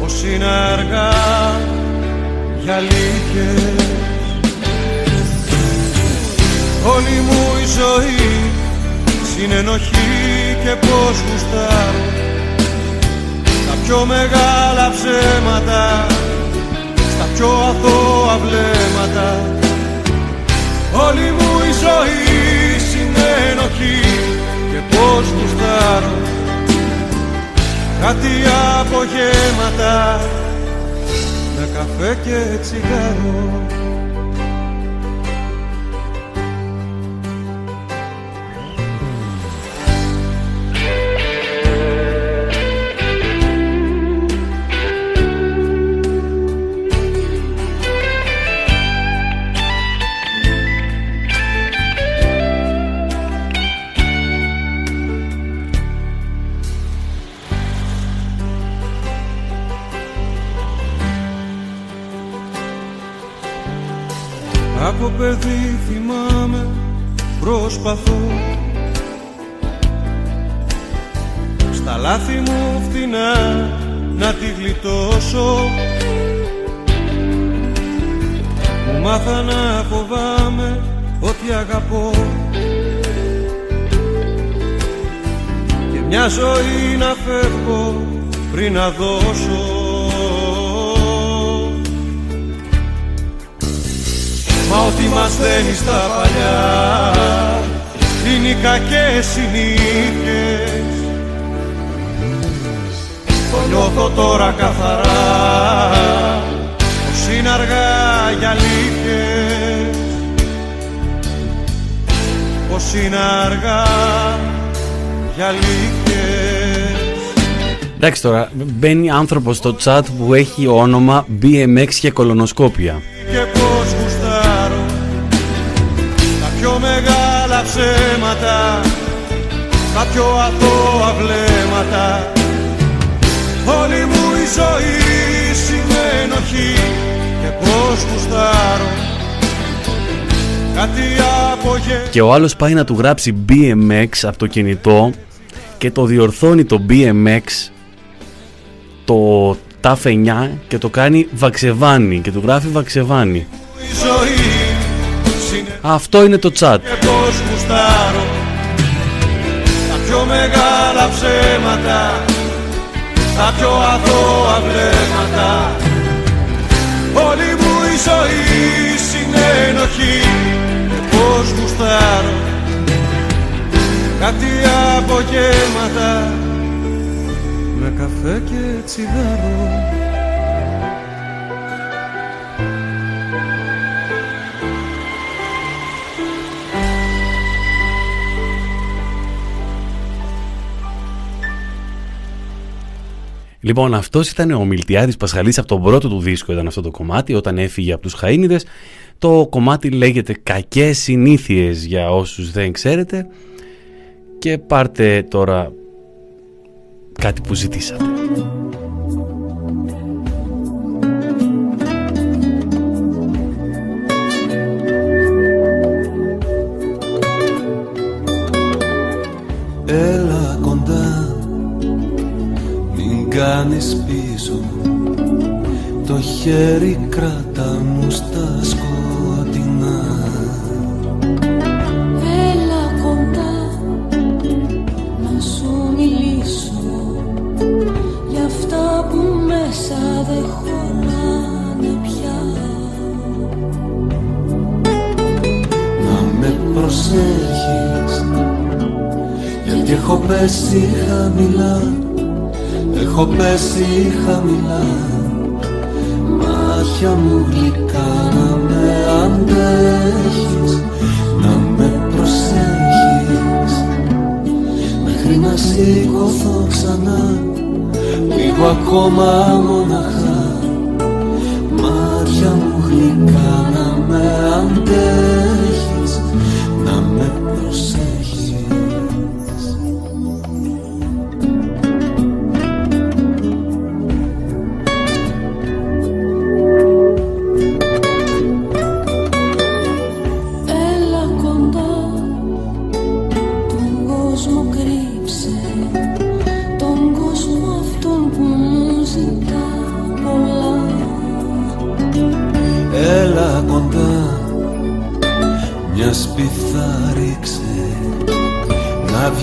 Πως είναι αργά για αλήθειες. Όλη μου η ζωή συνενοχή και πως γουστάρω Τα πιο μεγάλα ψέματα Στα πιο αθώα βλέμματα. Όλη μου η ζωή συνενοχή και πως γουστάρω Κάτι απογέματα με καφέ και τσιγάρο προσπαθώ. Στα λάθη μου φθηνά να τη γλιτώσω. Μου μάθα να φοβάμαι ότι αγαπώ. Και μια ζωή να φεύγω πριν να δώσω. Μα ό,τι μας δένει στα παλιά είναι οι κακές συνήθειες Το νιώθω τώρα καθαρά πως είναι αργά για αλήθειες. Πως είναι αργά για αλήθειες. Εντάξει τώρα, μπαίνει άνθρωπος στο chat που έχει όνομα BMX και κολονοσκόπια. Ψέματα Τα πιο αθώα βλέμματα Όλη μου η ζωή συνενοχή Και πως γουστάρω Κάτι απογε... Και ο άλλος πάει να του γράψει BMX από το κινητό και το διορθώνει το BMX το TAF 9 και το κάνει Βαξεβάνι και του γράφει Βαξεβάνι. Αυτό είναι το chat. Τα πιο μεγάλα ψέματα, τα πιο αθώα βλέμματα. Όλη μου η ζωή συνενοχή και πώς γουστάρω. Κάτι απογεύματα με καφέ και τσιγάρο Λοιπόν, αυτός ήταν ο Μιλτιάδης Πασχαλής από τον πρώτο του δίσκο. Ήταν αυτό το κομμάτι όταν έφυγε από τους Χαΐνιδες. Το κομμάτι λέγεται Κακές συνήθειες για όσους δεν ξέρετε. Και πάρτε τώρα κάτι που ζητήσατε. Έλα κάνεις πίσω Το χέρι κράτα μου στα σκοτεινά. Έλα κοντά να σου μιλήσω. Για αυτά που μέσα δεν χωράνε πια. Να με προσέχεις Γιατί έχω πέσει χαμηλά Έχω πέσει χαμηλά. Μάτια μου γλυκά να με αντέχεις Να με προσέχεις. Μέχρι να σηκωθώ ξανά Λίγο ακόμα μοναχά. Μάτια μου γλυκά να με αντέχεις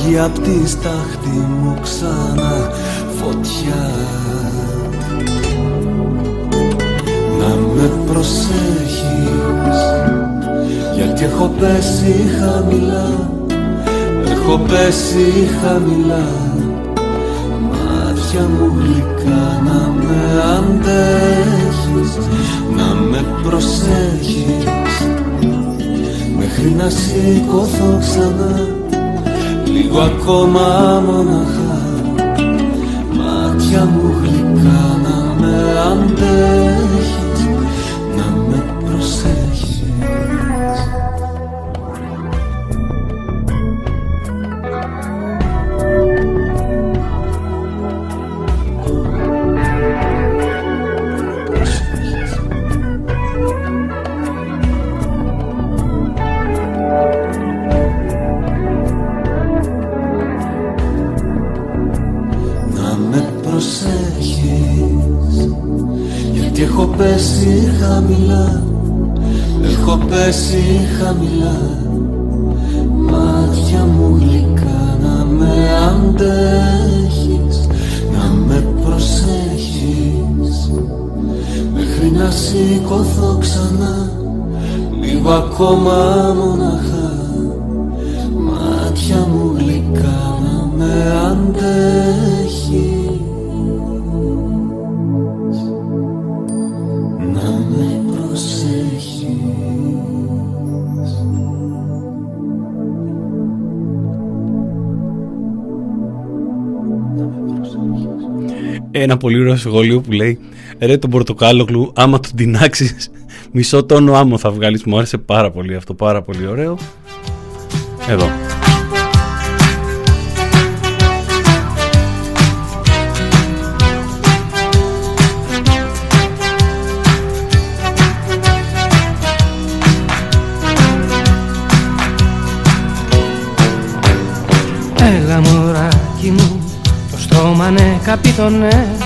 βγει απ' τη στάχτη μου ξανά φωτιά. Να με προσέχεις Γιατί έχω πέσει χαμηλά Έχω πέσει χαμηλά. Μάτια μου γλυκά να με αντέχεις Να με προσέχεις. Μέχρι να σηκωθώ ξανά Λίγο ακόμα μοναχά Μάτια μου γλυκά να με αντέχεις Ένα πολύ ωραίο σχόλιο που λέει Ρε τον πορτοκάλογλου άμα τον τεινάξεις μισό τόνο άμμο θα βγάλεις Μου άρεσε πάρα πολύ αυτό πάρα πολύ ωραίο. Εδώ. Έλα μωράκι καπιτονέ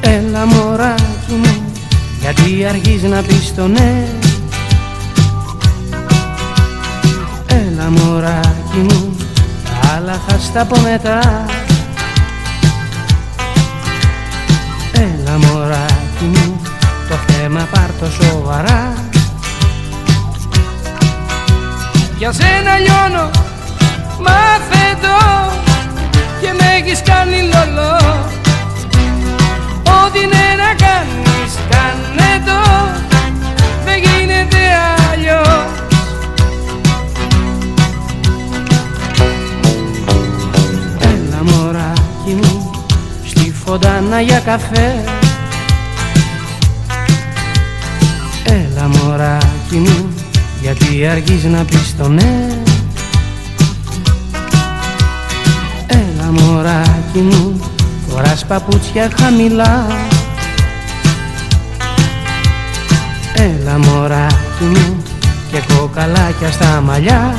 Έλα μωράκι μου γιατί αργείς να πεις το ναι. Έλα μωράκι μου τα άλλα θα στα πω μετά. Έλα μωράκι μου το θέμα πάρ' το σοβαρά. Για σένα λιώνω μάθε το και με έχεις κάνει λολό Ό,τι είναι να κάνεις κάνε το. Δεν γίνεται αλλιώς. Έλα μωράκι μου στη φωντάνα για καφέ. Έλα μωράκι μου γιατί αργείς να πεις το ναι. Έλα μωράκι μου Φοράς παπούτσια χαμηλά. Έλα μωράκι μου Και κοκαλάκια στα μαλλιά.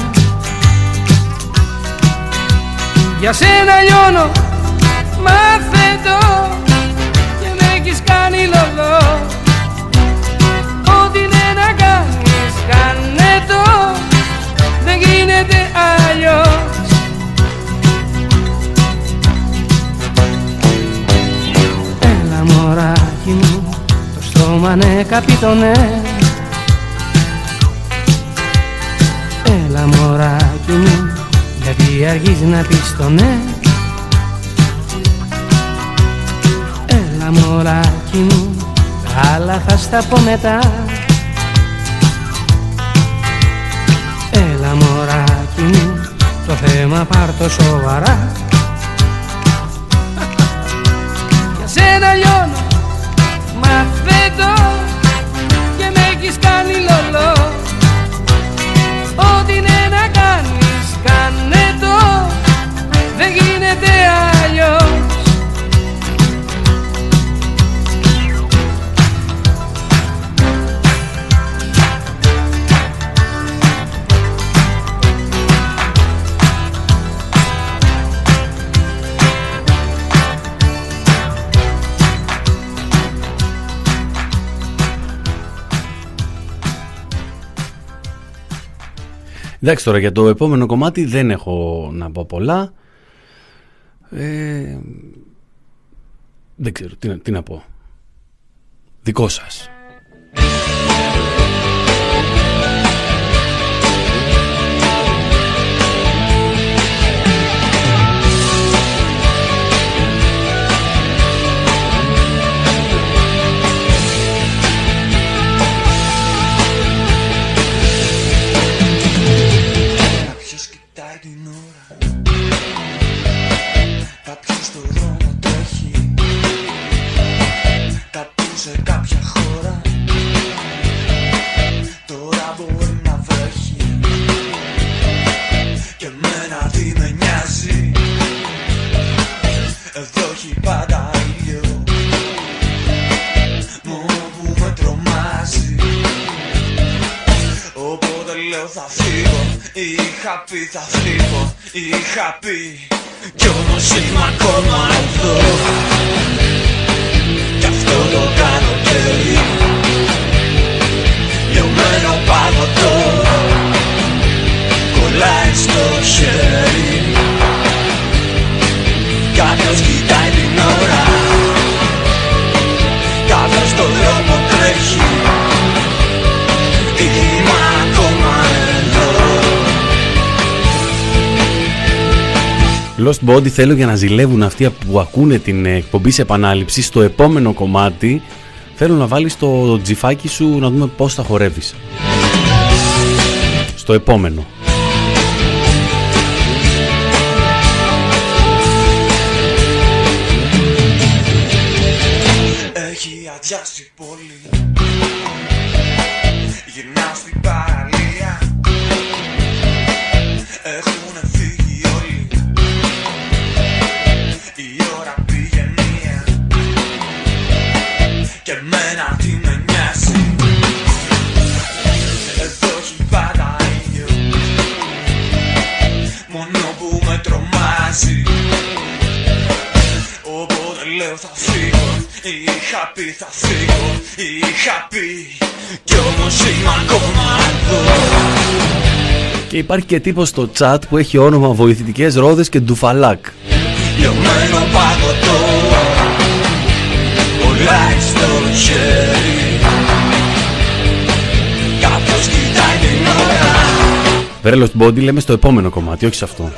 Για σένα λιώνω Μάθε το Και με έχεις κάνει λολό στόμα ναι καπιτονέ Έλα μωράκι μου Γιατί αργείς να πεις το ναι Έλα μωράκι μου Τα άλλα θα στα πω μετά. Έλα μωράκι μου Το θέμα πάρ' το σοβαρά. Για σένα λιώνω Μάθε το Και με έχεις κάνει λολό. Ό,τι είναι να κάνεις Κάνε το. Δεν γίνεται αλλιώς Εντάξει τώρα για το επόμενο κομμάτι δεν έχω να πω πολλά. Ε, δεν ξέρω τι, να- τι να πω. Δικό σας. Εδώ έχει πάντα ήλιο Μόνο που με τρομάζει. Οπότε λέω θα φύγω. Είχα πει θα φύγω. Είχα πει. Κι όμως είμαι ακόμα εδώ. Κι αυτό το καλοκαίρι Λιωμένο παγωτό Κολλάει στο χέρι Κάποιος κοιτάει την ώρα Κάποιος στο δρόμο τρέχει Είμαι ακόμα εδώ Lost Body θέλω για να ζηλεύουν αυτοί που ακούνε την εκπομπή σε επανάληψη στο επόμενο κομμάτι θέλω να βάλεις το τζιφάκι σου να δούμε πώς θα χορεύεις. Στο επόμενο. Έχει αδειάσει η πόλη Είχα πει θα φύγω Είχα πει Κι όμως είμαι ακόμα εδώ Και υπάρχει και τύπος στο chat που έχει όνομα Βοηθητικές Ρόδες και Ντουφαλάκ. Λιωμένο παγωτό Κολλάει στο χέρι Κάποιος κοιτάει την ώρα Βρέλο Body λέμε στο επόμενο κομμάτι, όχι σε αυτό.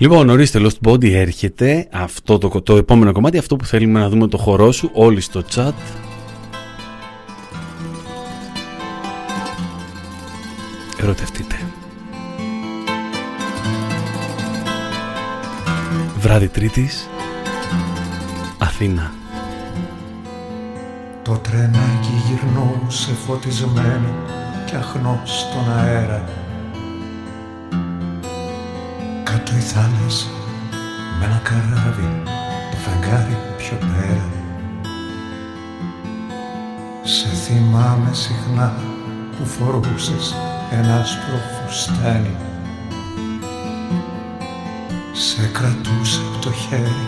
Λοιπόν, ορίστε, Lost Body έρχεται αυτό το, το επόμενο κομμάτι, αυτό που θέλουμε να δούμε το χορό σου, όλοι στο chat. Ερωτευτείτε. Βράδυ Τρίτης, Αθήνα. Το τρενάκι γυρνούσε φωτισμένο κι αχνός στον αέρα Κάτω η θάλασσα με ένα καράβι το φεγγάρι πιο πέρα. Σε θυμάμαι συχνά που φορούσες ένα άσπρο φουστάνι. Σε κρατούσε από το χέρι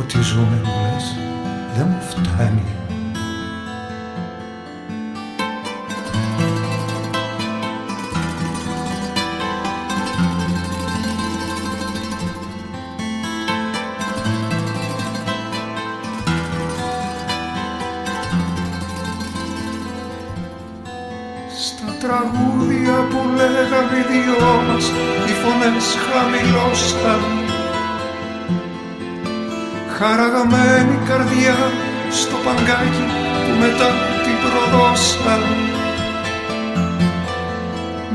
ότι ζούμε μου λες δεν μου φτάνει Χαραγαμένη καρδιά στο παγκάκι που μετά την προδώσαν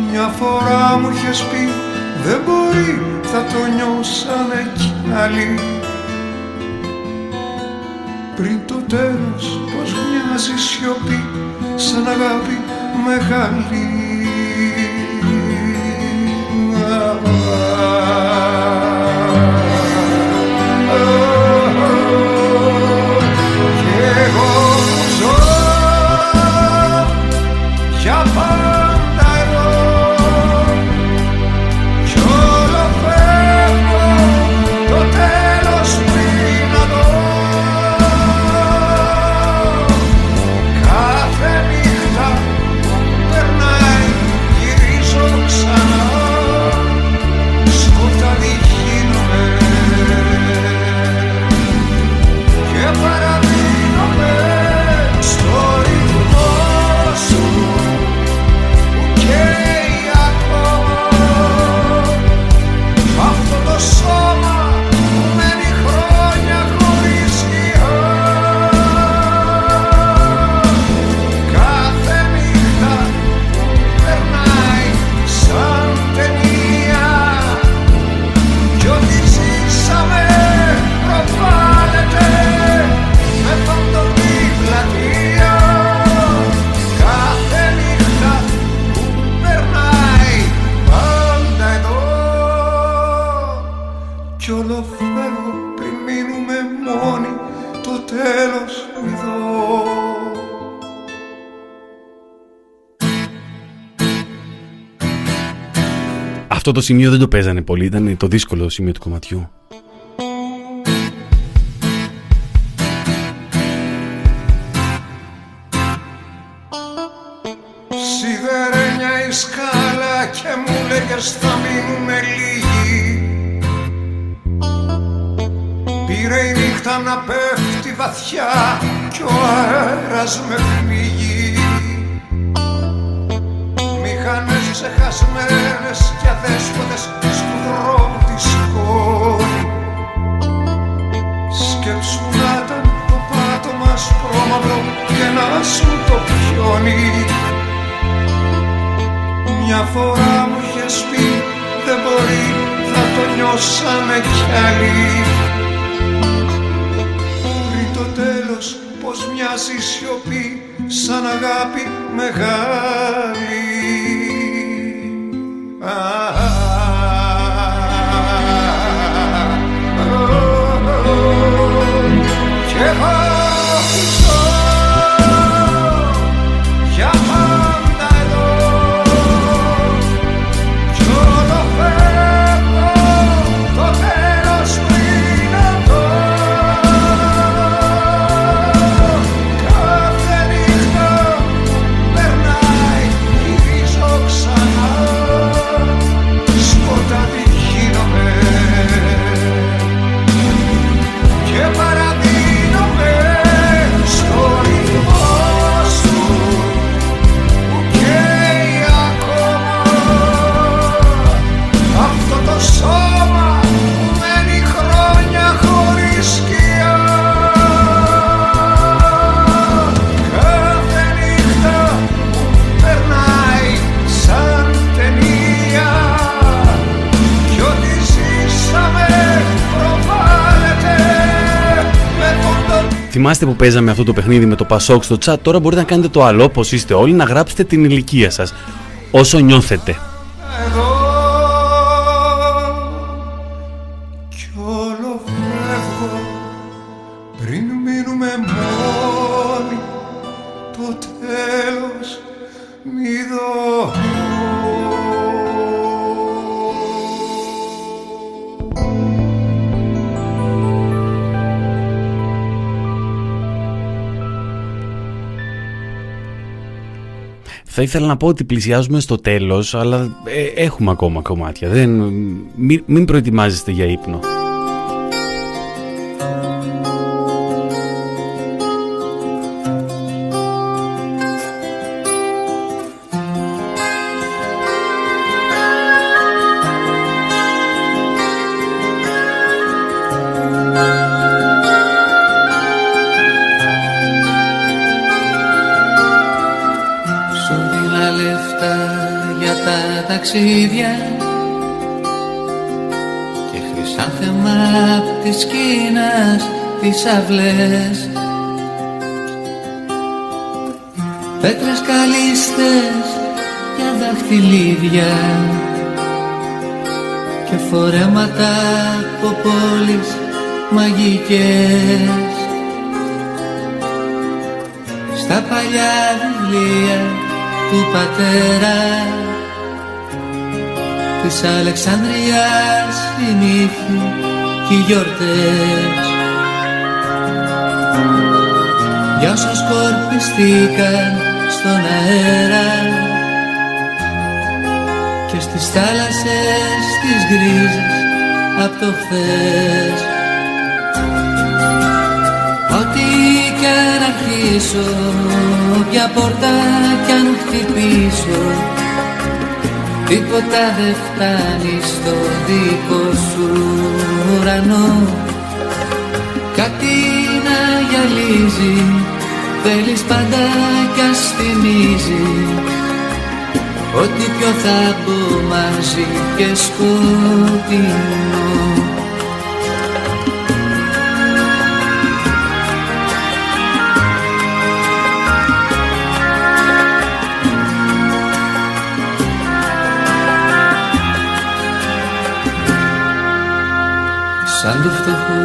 Μια φορά μου είχες πει δεν μπορεί θα το νιώσανε κι άλλοι πριν το τέλος πως μοιάζει σιωπή σαν αγάπη μεγάλη Αυτό το σημείο δεν το παίζανε πολύ, ήταν το δύσκολο σημείο του κομματιού. Σιδερένια η σκάλα και μου λέγες θα μείνουμε λίγοι Πήρε η νύχτα να πέφτει βαθιά κι ο αέρας με πνίγει Θυμάστε που παίζαμε αυτό το παιχνίδι με το Πασόκ στο chat; Τώρα μπορείτε να κάνετε το άλλο, όπως είστε όλοι, να γράψετε την ηλικία σας. Όσο νιώθετε. Ήθελα να πω ότι πλησιάζουμε στο τέλος, αλλά ε, έχουμε ακόμα κομμάτια. Δεν, μην, μην προετοιμάζεστε για ύπνο. Ταξίδια Και χρυσάνθεμα απ' της Κίνας τις αυλές. Πέτρες καλύστες για δαχτυλίδια Και φορέματα από πόλεις μαγικές. Στα παλιά βιβλία του πατέρα της Αλεξανδρίας η νύχη και οι γιορτές. Για όσους σκορπιστήκαν στον αέρα και στις θάλασσες τις γκρίζες απ' το χθες. Ό,τι κι αν αρχίσω, ποια πόρτα κι αν χτυπήσω Τίποτα δεν φτάνει στο δικό σου ουρανό. Κάτι να γυαλίζει, θέλεις πάντα κι ας θυμίζει. Ό,τι πιο θα πω μαζί και σκοτεινό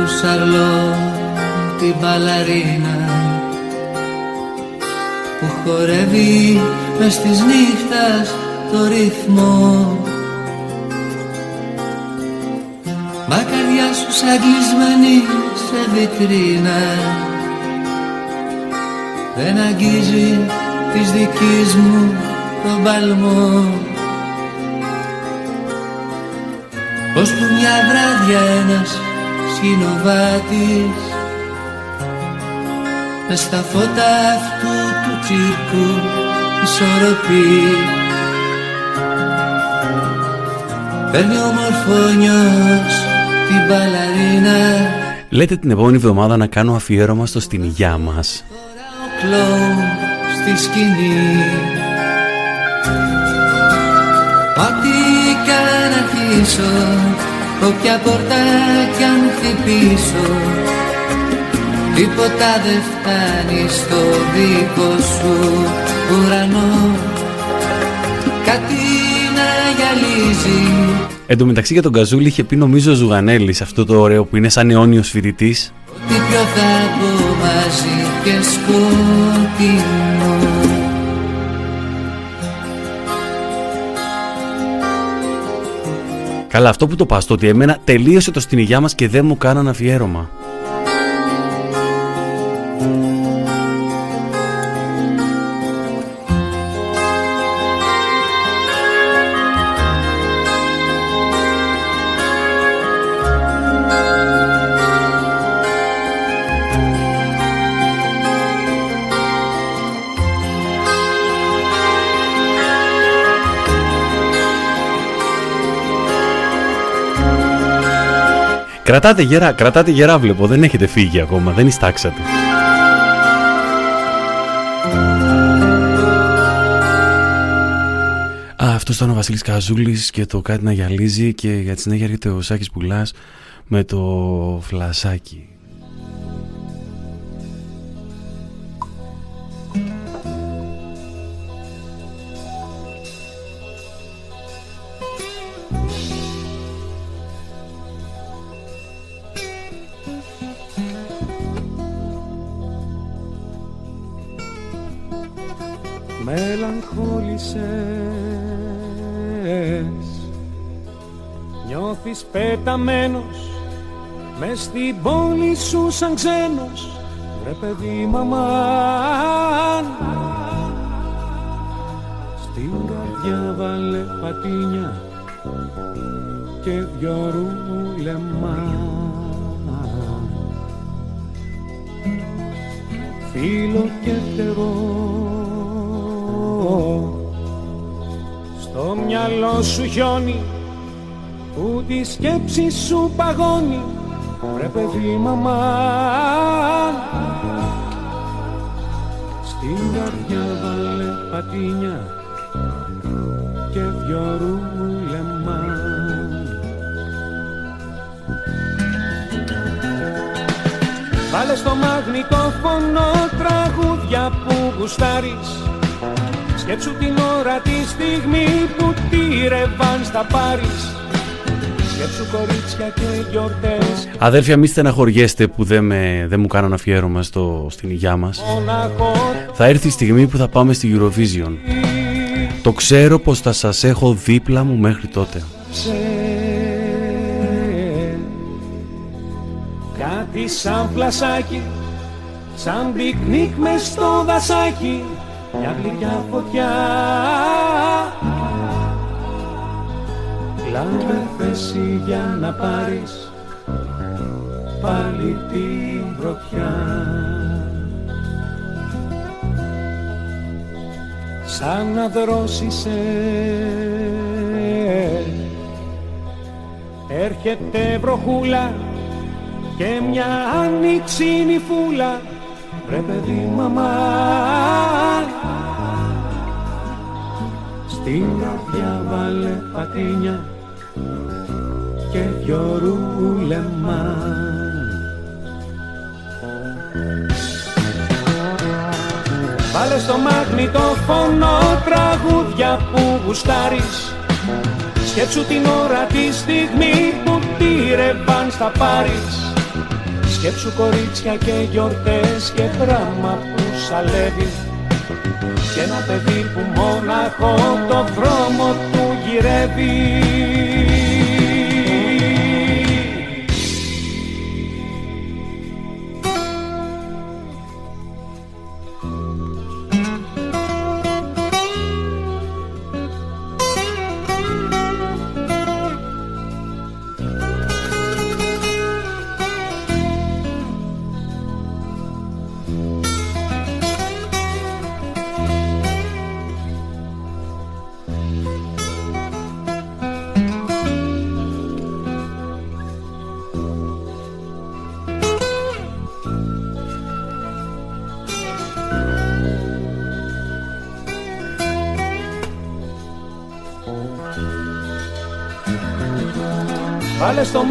του φτωχού Σαρλό την μπαλαρίνα που χορεύει μες της νύχτας το ρυθμό. Μα καρδιά σου σαν κλεισμένη σε βιτρίνα Δεν αγγίζει της δικής μου τον παλμό. Ως που μια βράδια ένας συνοβάτης Μες στα φώτα αυτού του τσίρκου ισορροπεί. Παίρνει ομορφόνιος την μπαλαρίνα Λέτε την επόμενη εβδομάδα να κάνω αφιέρωμα στο στην υγειά μας. Ο κλόουν στη σκηνή. Ό,τι κι αν αρχίσω Όποια πόρτα κι αν χτυπήσω Τίποτα δεν φτάνει στο δικό σου ουρανό. Κάτι να γυαλίζει. Εν τω μεταξύ για τον Καζούλη είχε πει νομίζω ο Ζουγανέλης αυτό το ωραίο που είναι σαν αιώνιος φοιτητής. Τι πιο θα πω μαζί και σκοτεινό Καλά αυτό που το πας το ότι εμένα τελείωσε το στην υγειά μας και δεν μου κάναν αφιέρωμα. Κρατάτε γερά, κρατάτε γερά βλέπω, δεν έχετε φύγει ακόμα, δεν ιστάξατε. Α, αυτός ήταν ο Βασίλης Καζούλης και το κάτι να γυαλίζει και για τη συνέχεια έρχεται ο Σάκης Πουλάς με το φλασάκι. Πεταμένος Μες στην πόλη σου σαν ξένος. Ρε παιδί μαμάν Στην καρδιά βάλε πατίνια Και δυο ρούλεμα. Φίλο και φτερό Στο μυαλό σου χιόνι που τη σκέψη σου παγώνει. Βρε παιδί μαμά. Στην καρδιά βάλε πατίνια και δυο ρούλεμα Βάλε στο μαγνητόφωνο τραγούδια που γουστάρεις. Σκέψου την ώρα τη στιγμή που τη ρεβάν στα πάρεις Σκέψου κορίτσια και γιορτές. Αδέρφια μη στεναχωριέστε που δεν, με, δεν μου κάναν αφιέρωμα στο, στην υγειά μας. Θα έρθει η στιγμή που θα πάμε στη Eurovision. Το ξέρω πως θα σας έχω δίπλα μου μέχρι τότε. Κάτι σαν πλασάκι Σαν πικνίκ μες στο δασάκι μια γλυκιά φωτιά Λάβε θέση για να πάρεις πάλι την πρωτιά. Σαν να δρόσισε Έρχεται βροχούλα και μια άνοιξινη φούλα. Ρε παιδί μαμά. Στην καρδιά βάλε πατίνια και δυο ρούλεμα Βάλε στο μαγνητόφωνο τραγούδια που γουστάρεις. Σκέψου την ώρα τη στιγμή που τη ρεβάν θα πάρεις. Σκέψου κορίτσια και γιορτές και πράγμα που σαλεύει. Και ένα παιδί που μόναχο το δρόμο του γυρεύει Βάλε στο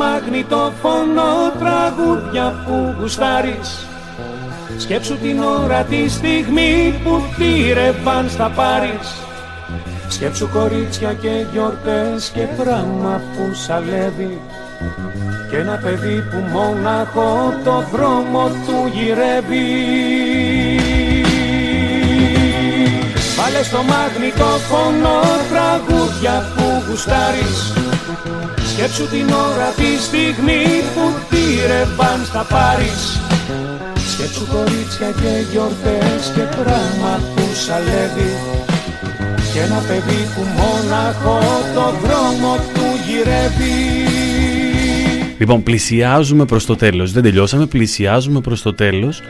φωνό τραγούδια που γουστάρεις. Σκέψου την ώρα τη στιγμή που τύρευαν στα πάρεις. Σκέψου κορίτσια και γιορτές και πράγμα που σαλεύει. Και ένα παιδί που μόναχο το δρόμο του γυρεύει. Βάλε στο φωνό τραγούδια που γουστάρεις Σκέψου την ώρα τη στιγμή που τύρευαν στα πάρεις Σκέψου κορίτσια και γιορτές και πράγμα που σαλεύει Και ένα παιδί που μόναχο το δρόμο του γυρεύει Λοιπόν, πλησιάζουμε προς το τέλος. Δεν τελειώσαμε, πλησιάζουμε προς το τέλος.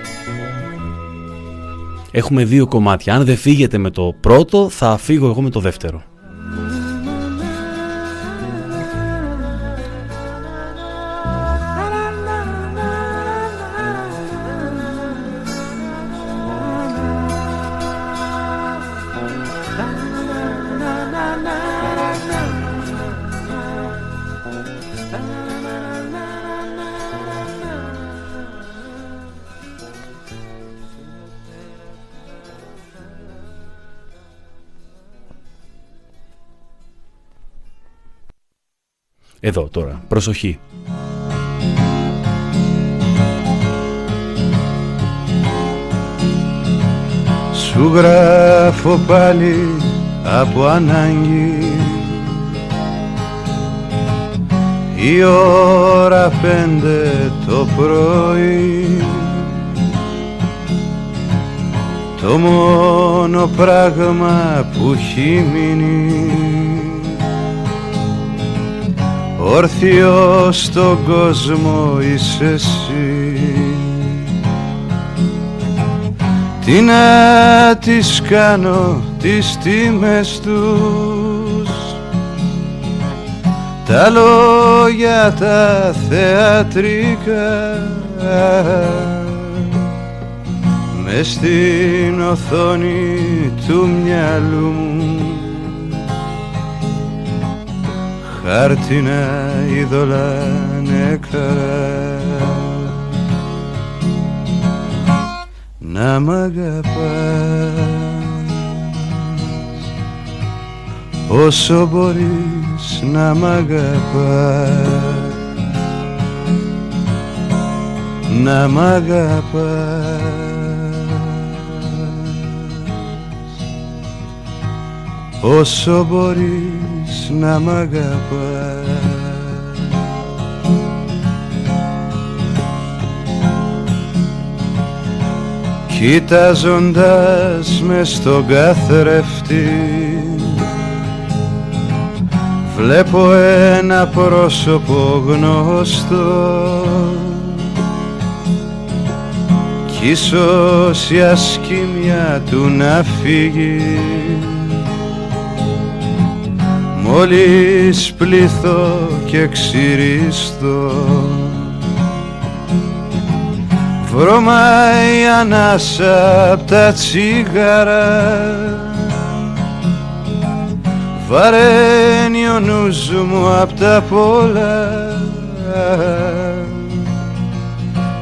Έχουμε δύο κομμάτια. Αν δεν φύγετε με το πρώτο, θα φύγω εγώ με το δεύτερο. Εδώ τώρα, προσοχή. Σου γράφω πάλι από ανάγκη. Η ώρα πέντε το πρωί. Το μόνο πράγμα που έχει μείνει όρθιος στον κόσμο είσαι εσύ. Τι να τις κάνω τις τιμές τους. Τα λόγια τα θεατρικά. Μες στην οθόνη του μυαλού μου χάρτινα είδωλα νεκρά. Να μ' αγαπάς. Όσο μπορείς να μ' αγαπάς. Να μ' αγαπάς. Όσο μπορείς να μ' αγαπάς. Κοιτάζοντας με στον καθρέφτη Βλέπω ένα πρόσωπο γνωστό. Κι ίσως η ασκήμια του να φύγει Μόλις πλήθω και ξυριστώ. Βρωμάει ανάσα απ' τα τσίγαρα Βαραίνει ο νους μου απ' τα πολλά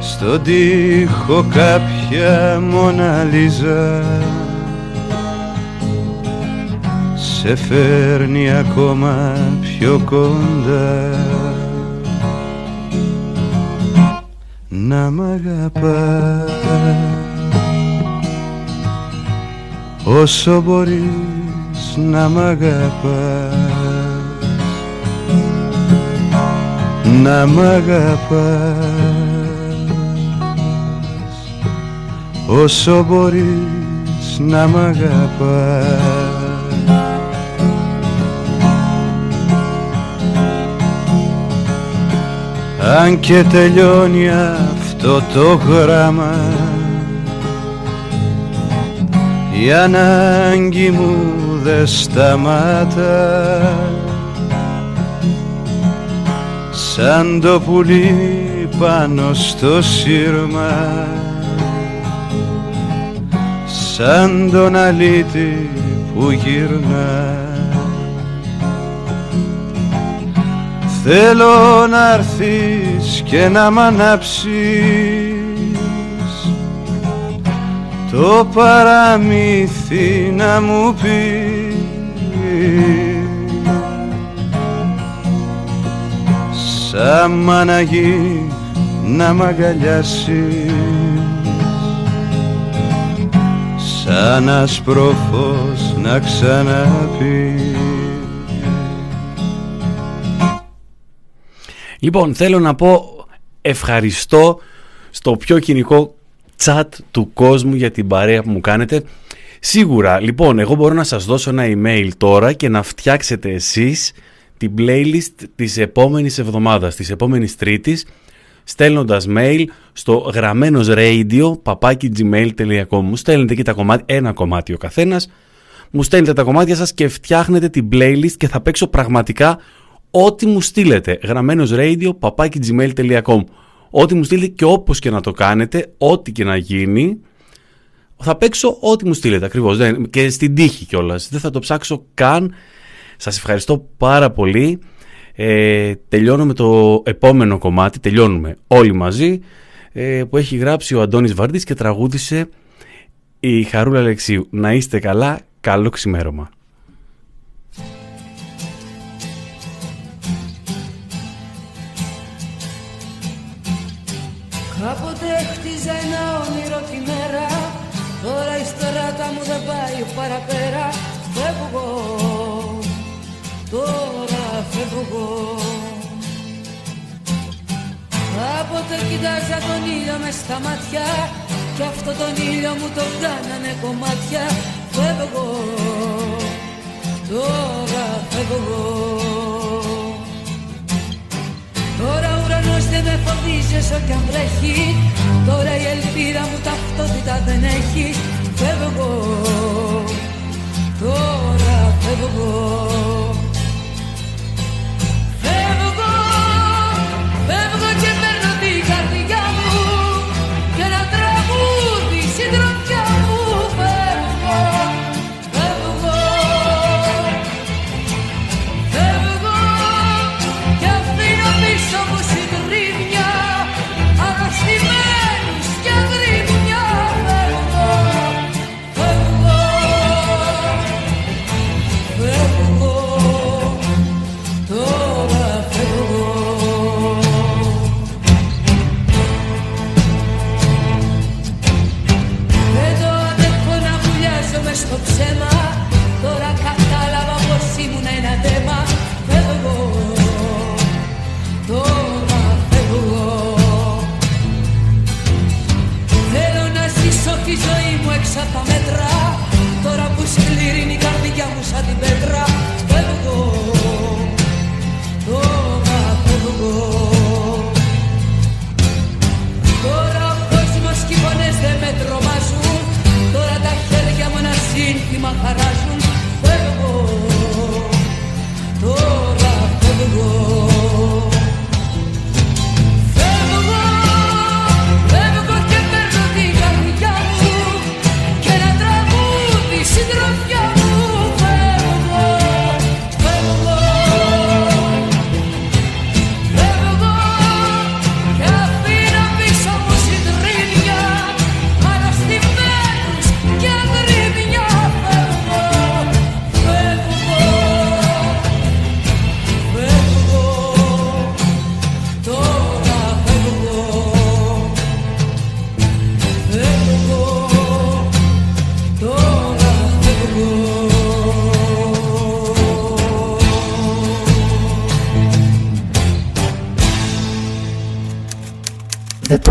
Στον τοίχο κάποια μοναλίζα σε φέρνει ακόμα πιο κοντά. Να μ' αγαπάς. Όσο μπορείς να μ' αγαπάς. Να μ' αγαπάς. Όσο μπορείς να μ' αγαπάς αν και τελειώνει αυτό το γράμμα η ανάγκη μου δε σταμάτα. Σαν το πουλί πάνω στο σύρμα σαν τον αλήτη που γυρνά Θέλω να έρθεις και να μ' ανάψεις. Το παραμύθι να μου πεις. Σαν μαναγή να μ' αγκαλιάσεις. Σαν ασπρόφος να ξαναπείς Λοιπόν, θέλω να πω ευχαριστώ στο πιο κοινικό chat του κόσμου για την παρέα που μου κάνετε. Σίγουρα, λοιπόν, εγώ μπορώ να σας δώσω ένα email τώρα και να φτιάξετε εσείς την playlist της επόμενης εβδομάδας, της επόμενης τρίτης, στέλνοντας mail στο γραμμένος radio papakigmail.com Μου στέλνετε εκεί τα κομμάτια, ένα κομμάτι ο καθένας, μου στέλνετε τα κομμάτια σας και φτιάχνετε την playlist και θα παίξω πραγματικά ό,τι μου στείλετε. Γραμμένος radio papakigmail.com Ό,τι μου στείλετε και όπως και να το κάνετε, ό,τι και να γίνει, θα παίξω ό,τι μου στείλετε ακριβώς. Και στην τύχη κιόλας. Δεν θα το ψάξω καν. Σας ευχαριστώ πάρα πολύ. Ε, τελειώνω με το επόμενο κομμάτι, τελειώνουμε όλοι μαζί, ε, που έχει γράψει ο Αντώνης Βαρδής και τραγούδισε η Χαρούλα Αλεξίου. Να είστε καλά, καλό ξημέρωμα. Κάποτε χτίζα ένα όνειρο τη μέρα. Τώρα η στράτα μου δεν πάει παραπέρα. Φεύγω, τώρα φεύγω Κάποτε κοιτάζα τον ήλιο μες στα μάτια. Κι αυτό τον ήλιο μου το κάνανε κομμάτια. Φεύγω, τώρα φεύγω Τώρα ο ουρανός δεν με φοβίζει όσο κι αν βρέχει. Τώρα η ελπίδα μου ταυτότητα δεν έχει. Φεύγω, τώρα φεύγω Φεύγω,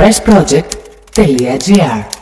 pressproject.gr